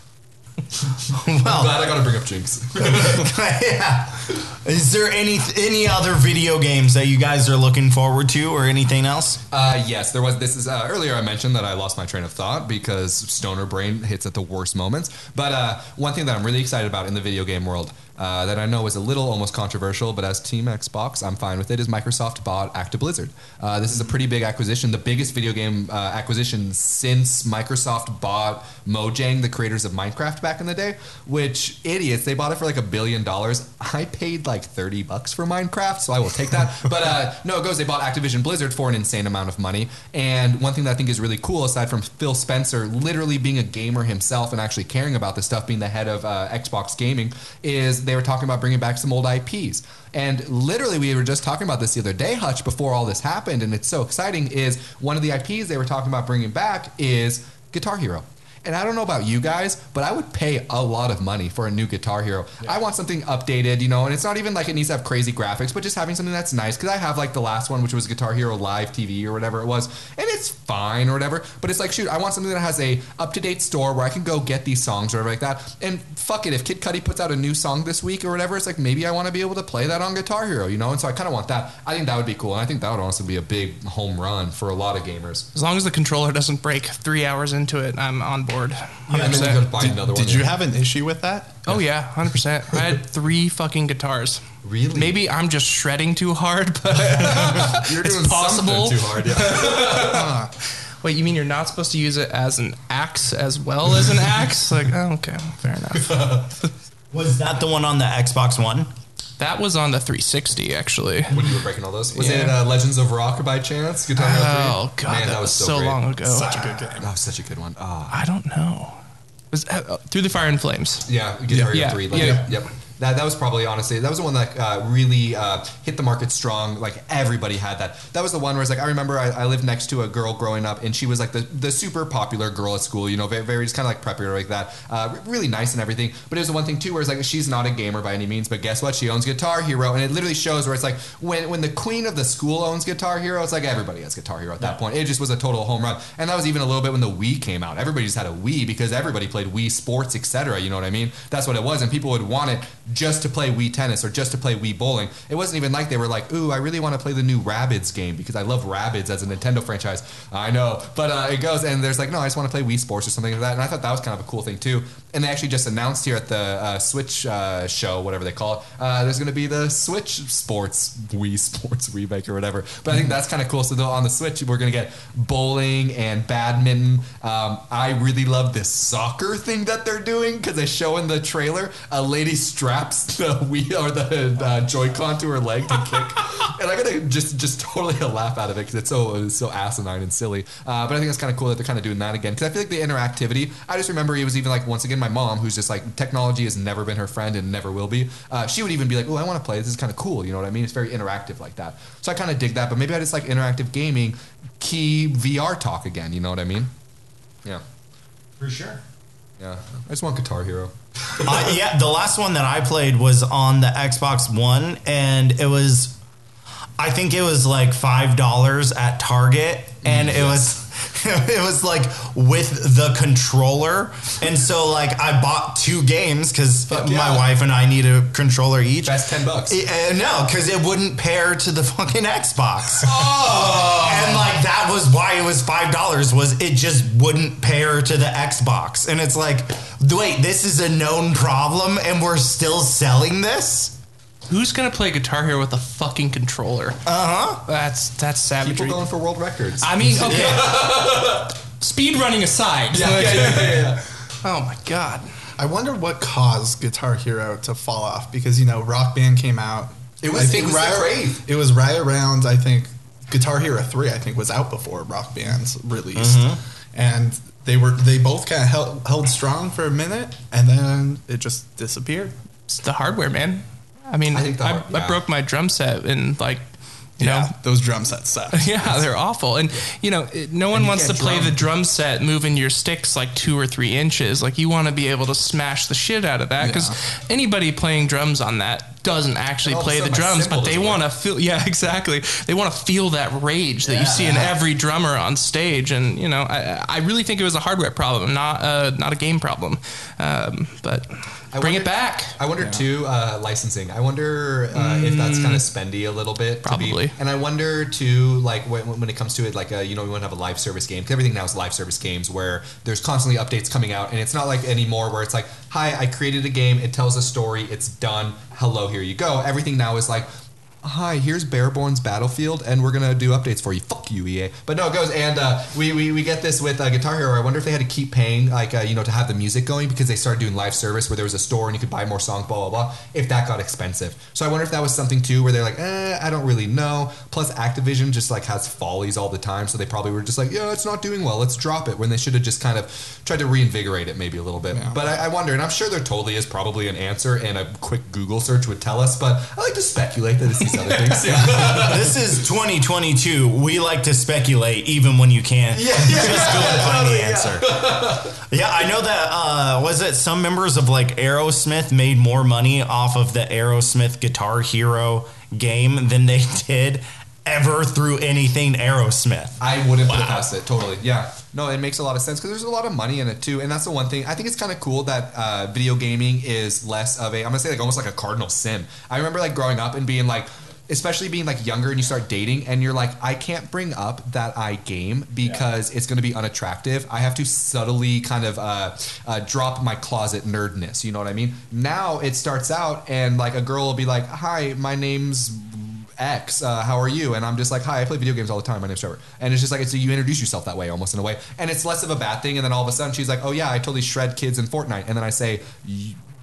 Well, Glad I got to bring up Jynx. yeah. Is there any any other video games that you guys are looking forward to, or anything else? Uh, yes, there was. This is uh, earlier. I mentioned that I lost my train of thought because stoner brain hits at the worst moments. But uh, one thing that I'm really excited about in the video game world, uh, that I know is a little almost controversial, but as Team Xbox, I'm fine with it. Is Microsoft bought Activision Blizzard? Uh, this is a pretty big acquisition, the biggest video game uh, acquisition since Microsoft bought Mojang, the creators of Minecraft back in the day. Which idiots! They bought it for like a billion dollars. I paid like 30 bucks for Minecraft, so I will take that. but uh, no, it goes. They bought Activision Blizzard for an insane amount of money. And one thing that I think is really cool, aside from Phil Spencer literally being a gamer himself and actually caring about this stuff, being the head of uh, Xbox Gaming, is they were talking about bringing back some old IPs. And literally, we were just talking about this the other day, Hutch, before all this happened, and it's so exciting. Is one of the IPs they were talking about bringing back is Guitar Hero. And I don't know about you guys, but I would pay a lot of money for a new Guitar Hero. I want something updated, you know, and it's not even like it needs to have crazy graphics, but just having something that's nice. Because I have like the last one, which was Guitar Hero Live TV or whatever it was, and it's fine or whatever. But it's like, shoot, I want something that has a up to date store where I can go get these songs or whatever like that. And fuck it, if Kid Cudi puts out a new song this week or whatever, it's like maybe I want to be able to play that on Guitar Hero, you know. And so I kind of want that. I think that would be cool, and I think that would honestly be a big home run for a lot of gamers. As long as the controller doesn't break three hours into it, I'm on board. And then you gotta buy Did, another one. did you have an issue with that? Oh yeah, hundred percent. I had three fucking guitars. Really? Maybe I'm just shredding too hard, but You're it's doing possible. something too hard. Yeah. wait, you mean you're not supposed to use it as an axe as well as an axe? Like, oh, okay, fair enough. Was that the one on the Xbox One? That was on the 360 actually. when you were breaking all those. Was Yeah. it uh, Legends of Rock by chance? Guitar Hero 3? Oh god, that, was, so, great. long ago. Such a good game. That was such a good one. Oh. I don't know. Was uh, through the fire and flames? Yeah, Guitar Hero Yeah. 3. Like, Yeah. Yep. yep. That, that was probably honestly that was the one that uh, really uh, hit the market strong. Like everybody had that. That was the one where it's like I remember I, I lived next to a girl growing up, and she was like the, the super popular girl at school. You know, very, very just kind of like preppy or like that. Uh, really nice and everything. But it was the one thing too where it's like she's not a gamer by any means, but guess what? She owns Guitar Hero, and it literally shows where it's like when when the queen of the school owns Guitar Hero, it's like everybody has Guitar Hero at that point. It just was a total home run, and that was even a little bit when the Wii came out. Everybody just had a Wii because everybody played Wii Sports, etc. You know what I mean? That's what it was, and people would want it just to play Wii Tennis or just to play Wii Bowling. It wasn't even like they were like, "Ooh, I really want to play the new Rabbids game because I love Rabbids as a Nintendo franchise." I know, but uh, it goes and there's like, "No, I just want to play Wii Sports or something like that." And I thought that was kind of a cool thing too. And they actually just announced here at the uh, Switch uh, show, whatever they call it, uh, there's going to be the Switch Sports Wii Sports remake or whatever. But I think that's kind of cool. So though on the Switch, we're going to get bowling and badminton. Um, I really love this soccer thing that they're doing because they show in the trailer a lady straps the Wii or the uh, Joy-Con to her leg to kick, and I gotta just just totally laugh out of it because it's so it's so asinine and silly. Uh, but I think it's kind of cool that they're kind of doing that again because I feel like the interactivity. I just remember it was even like once again my mom who's just like technology has never been her friend and never will be. Uh, she would even be like, "Oh, I want to play. This is kind of cool." You know what I mean? It's very interactive like that. So I kind of dig that. But maybe I just like interactive gaming, key VR talk again. You know what I mean? Yeah, For sure. yeah. I just want Guitar Hero. uh, yeah, the last one that I played was on the Xbox One, and it was, I think it was like five dollars at Target, and it was. It was like with the controller, and so like I bought two games because Fuck my wife and I need a controller each. Best ten bucks. Uh, no, because it wouldn't pair to the fucking Xbox. Oh. And like that was why it was five dollars. Was it just wouldn't pair to the Xbox? And it's like, wait, this is a known problem, and we're still selling this? Who's gonna play Guitar Hero with a fucking controller? Uh huh. That's that's sad. People going for world records. I mean, okay. Speed running aside. yeah, yeah, yeah, yeah, yeah. Oh my god. I wonder what caused Guitar Hero to fall off because you know Rock Band came out. It was- I think it was the right, crave. It was right around I think Guitar Hero three I think was out before Rock Band's released, Mm-hmm. and they were they both kind of held, held strong for a minute and then it just disappeared. It's the hardware, man. I mean, I I, the I, yeah. broke my drum set and like, you know, those drum sets suck. Yeah, they're awful. And you know, no one wants to play drum. the drum set moving your sticks like two or three inches. Like you want to be able to smash the shit out of that because anybody playing drums on that doesn't actually All of a play the drums, but they want to feel. Yeah, exactly. They want to feel that rage that you see in every drummer on stage. And you know, I, I really think it was a hardware problem, not a not a game problem. Um, but I Bring wonder- it back. I wonder too, uh, licensing. I wonder uh, if that's kind of spendy a little bit. to be- Probably. and I wonder too, like when, when it comes to it, like uh, you know, we want to have a live service game. 'cause everything now is live service games where there's constantly updates coming out, and it's not like anymore where it's like, "Hi, I created a game. It tells a story. It's done. Hello, here you go." Everything now is like. Hi, here's Bareborn's Battlefield, and we're gonna do updates for you. Fuck you, EA. But no, it goes, and uh, we, we we get this with uh, Guitar Hero. I wonder if they had to keep paying, like uh, you know, to have the music going because they started doing live service where there was a store and you could buy more songs, blah blah blah. If that got expensive, so I wonder if that was something too, where they're like, eh, I don't really know. Plus, Activision just like has follies all the time, so they probably were just like, yeah, it's not doing well, let's drop it. When they should have just kind of tried to reinvigorate it maybe a little bit. But I, I wonder, and I'm sure there totally is probably an answer, and a quick Google search would tell us. But I like to speculate that it's these other things. This is 2022. We like to speculate even when you can't. Yeah, Just yeah, go and find totally, the answer. Yeah, I know that. Uh, was it some members of like Aerosmith made more money off of the Aerosmith Guitar Hero game than they did ever through anything Aerosmith. I wouldn't put it past it. Totally. Yeah. No, it makes a lot of sense because there's a lot of money in it too, and that's the one thing. I think it's kind of cool that uh, video gaming is less of a. I'm gonna say like almost like a cardinal sin. I remember like growing up and being like. Especially being like younger and you start dating and you're like, I can't bring up that I game because it's going to be unattractive. I have to subtly kind of uh, uh, drop my closet nerdness. You know what I mean? Now it starts out and like a girl will be like, Hi, my name's X, uh, how are you? And I'm just like, hi, I play video games all the time. My name's Trevor. And it's just like, it's you introduce yourself that way, almost in a way. And it's less of a bad thing. And then all of a sudden she's like, oh yeah, I totally shred kids in Fortnite. And then I say,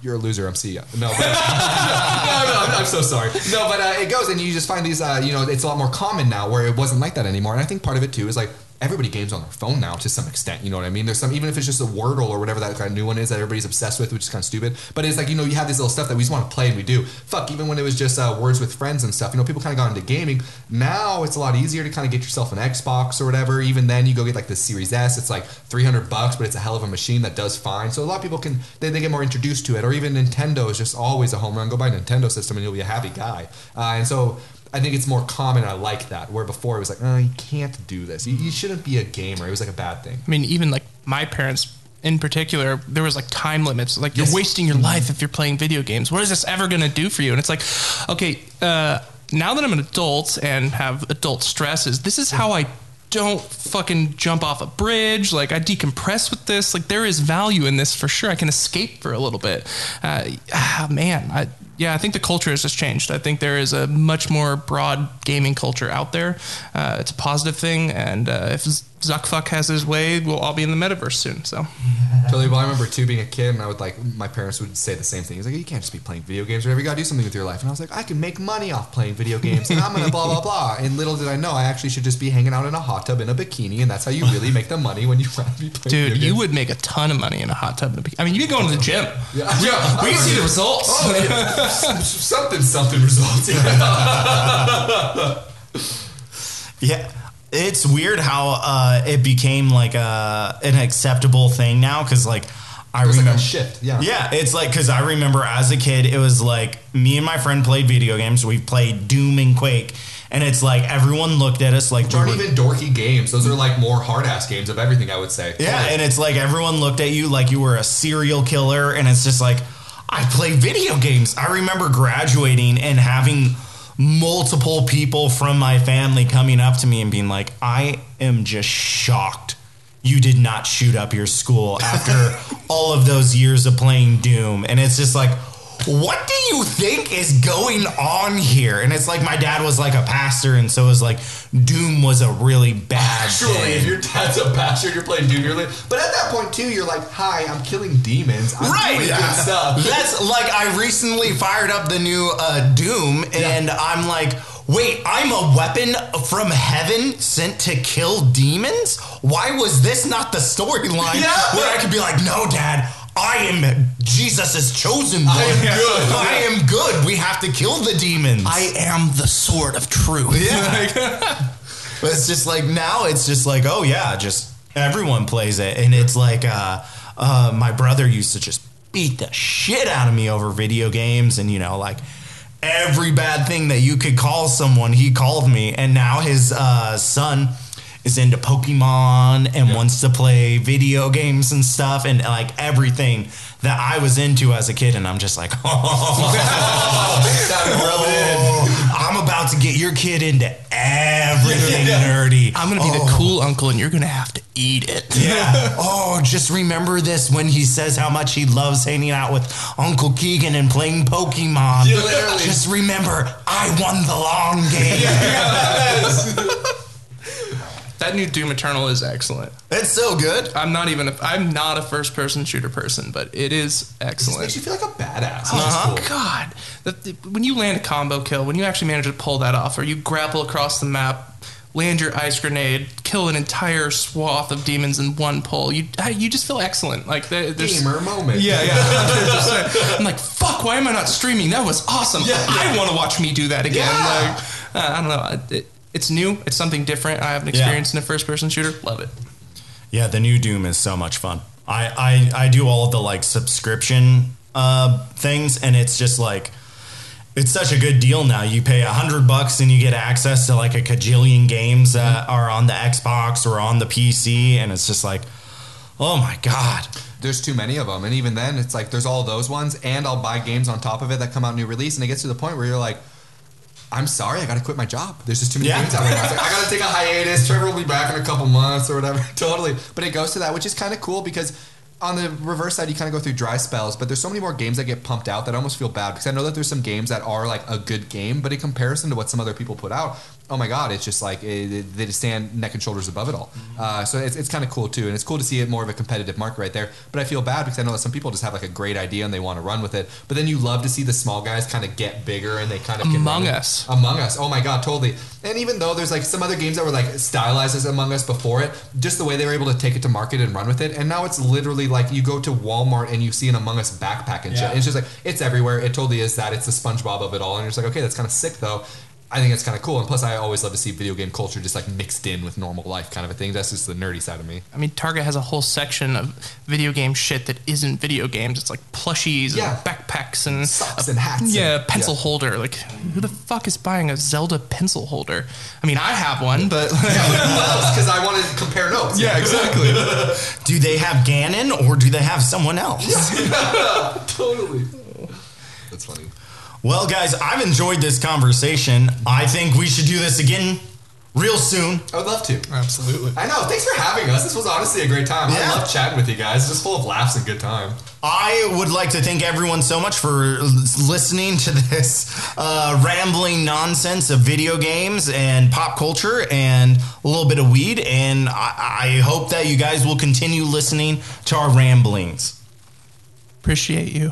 you're a loser. I'm see ya. No, but, no, no, I'm, I'm so sorry. No, but uh, it goes and you just find these, uh, you know, it's a lot more common now where it wasn't like that anymore. And I think part of it too is like, everybody games on their phone now to some extent. You know what I mean? There's some, even if it's just a Wordle or whatever that kind of new one is that everybody's obsessed with, which is kind of stupid. But it's like, you know, you have this little stuff that we just want to play and we do. Fuck, even when it was just uh, words with friends and stuff, you know, people kind of got into gaming. Now it's a lot easier to kind of get yourself an Xbox or whatever. Even then, you go get like the Series S. It's like 300 bucks, but it's a hell of a machine that does fine. So a lot of people can, they, they get more introduced to it. Or even Nintendo is just always a home run. Go buy a Nintendo system and you'll be a happy guy. Uh, and so, I think it's more common. I like that. Where before it was like, oh, you can't do this. You, you shouldn't be a gamer. It was like a bad thing. I mean, even like my parents in particular, there was like time limits. Like you're wasting your life if you're playing video games. What is this ever going to do for you? And it's like, okay, uh, now that I'm an adult and have adult stresses, this is how I don't fucking jump off a bridge. Like I decompress with this. Like there is value in this for sure. I can escape for a little bit. Uh, ah, man, I, yeah, I think the culture has just changed. I think there is a much more broad gaming culture out there. Uh, it's a positive thing, and uh, if Zuckfuck has his way, we'll all be in the metaverse soon. So Totally. Well, I remember too being a kid, and I would like my parents would say the same thing. He's like, "You can't just be playing video games. Whatever, you got to do something with your life." And I was like, "I can make money off playing video games, and I'm gonna blah blah blah." And little did I know, I actually should just be hanging out in a hot tub in a bikini, and that's how you really make the money when you want to be playing. Dude, video you would make a ton of money in a hot tub. In a bikini. I mean, you'd be going to the gym. Yeah, yeah. We can see the results. Oh, yeah. something something results. Yeah. It's weird how uh, it became like a, an acceptable thing now because, like, I There's like remember. a shift. Yeah. Yeah, it's like because I remember as a kid, it was like me and my friend played video games. We played Doom and Quake, and it's like everyone looked at us like Which we aren't were- even dorky games. Those are like more hard ass games of everything. I would say. Yeah, Totally. and it's like everyone looked at you like you were a serial killer, and it's just like I play video games. I remember graduating and having multiple people from my family coming up to me and being like, "I am just shocked." You did not shoot up your school after all of those years of playing Doom. And it's just like, what do you think is going on here? And it's like my dad was like a pastor, and so it was like Doom was a really bad Surely, thing. if your dad's a bastard, you're playing Doom. You're li- but at that point too, you're like, "Hi, I'm killing demons. I'm right doing good stuff." that's like i recently fired up the new uh, doom and i'm like wait i'm a weapon from heaven sent to kill demons why was this not the storyline Yeah. where i could be like no dad I am Jesus' chosen one. I am good. I am good. We have to kill the demons. I am the sword of truth. Yeah. but it's just like now it's just like, oh yeah, just everyone plays it. And it's like uh uh my brother used to just beat the shit out of me over video games and you know, like every bad thing that you could call someone, he called me. And now his uh son is into Pokemon and wants to play video games and stuff and like everything that I was into as a kid. And I'm just like, oh, I'm about to get your kid into everything nerdy. I'm gonna be the oh. cool uncle, and you're gonna have to eat it. Yeah. Oh, just remember this when he says how much he loves hanging out with Uncle Keegan and playing Pokemon. literally. Just remember, I won the long game. That new Doom Eternal is excellent. It's so good. I'm not even. A, I'm not a first person shooter person, but it is It excellent. makes you feel like a badass. Oh cool. God! The, the- when you land a combo kill, when you actually manage to pull that off, or you grapple across the map, land your ice grenade, kill an entire swath of demons in one pull, you you just feel excellent. Like there- there's Gamer moment. Yeah, yeah. I'm like, fuck. Why am I not streaming? That was awesome. Yeah, I want to watch me do that again. Yeah. Like, uh, I don't know. It, it's new. It's something different. I haven't Yeah. experienced in a first person shooter. Love it. Yeah, the new Doom is so much fun. I I, I do all of the like subscription uh, things, and it's just like it's such a good deal now. You pay a hundred bucks and you get access to like a cajillion games that are on the Xbox or on the PC, and it's just like, oh my god. There's too many of them, and even then, it's like there's all those ones, and I'll buy games on top of it that come out new release, and it gets to the point where you're like, I'm sorry, I got to quit my job. There's just too many Yeah. games out right now. It's like, I got to take a hiatus. Trevor will be back in a couple months or whatever. totally, but it goes to that, which is kind of cool because on the reverse side, you kind of go through dry spells, but there's so many more games that get pumped out that I almost feel bad because I know that there's some games that are like a good game, but in comparison to what some other people put out, oh my god, it's just like it, it- they just stand neck and shoulders above it all. Uh, so it's, it's kind of cool too, and it's cool to see it more of a competitive market right there. But I feel bad because I know that some people just have like a great idea and they want to run with it, but then you love to see the small guys kind of get bigger and they kind of can Among it. Us. Among Us. Oh my god, totally. And even though there's like some other games that were like stylized as Among Us before it, just the way they were able to take it to market and run with it, and now it's literally like you go to Walmart and you see an Among Us backpack and shit. Yeah. And it's just like it's everywhere. It totally is that. It's the SpongeBob of it all, and you're just like, okay, that's kind of sick though. I think it's kind of cool, and plus, I always love to see video game culture just like mixed in with normal life, kind of a thing. That's just the nerdy side of me. I mean, Target has a whole section of video game shit that isn't video games. It's like plushies Yeah. and backpacks and Socks and hats Yeah, and- pencil yeah. holder. Like, who the fuck is buying a Zelda pencil holder? I mean, I have one, but Yeah, Because I want to compare notes. yeah, exactly. Do they have Ganon or do they have someone else? totally. That's funny. Well, guys, I've enjoyed this conversation. I think we should do this again real soon. I would love to. Absolutely. I know. Thanks for having us. This was honestly a great time. Yeah. I love chatting with you guys. Just full of laughs and good time. I would like to thank everyone so much for listening to this uh, rambling nonsense of video games and pop culture and a little bit of weed. And I, I hope that you guys will continue listening to our ramblings. Appreciate you.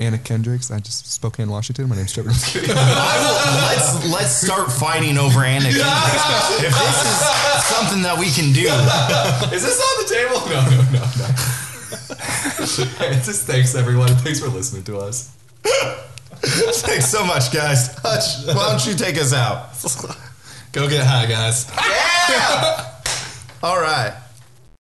Anna Kendricks. I just Spokane, Washington. My name's Trevor. I'm let's let's start fighting over Anakin. if this is something that we can do, Is this on the table? No, no, no, no. Hey, just thanks everyone. Thanks for listening to us. thanks so much, guys. Hutch, why don't you take us out? Go get high, guys. Yeah. All right.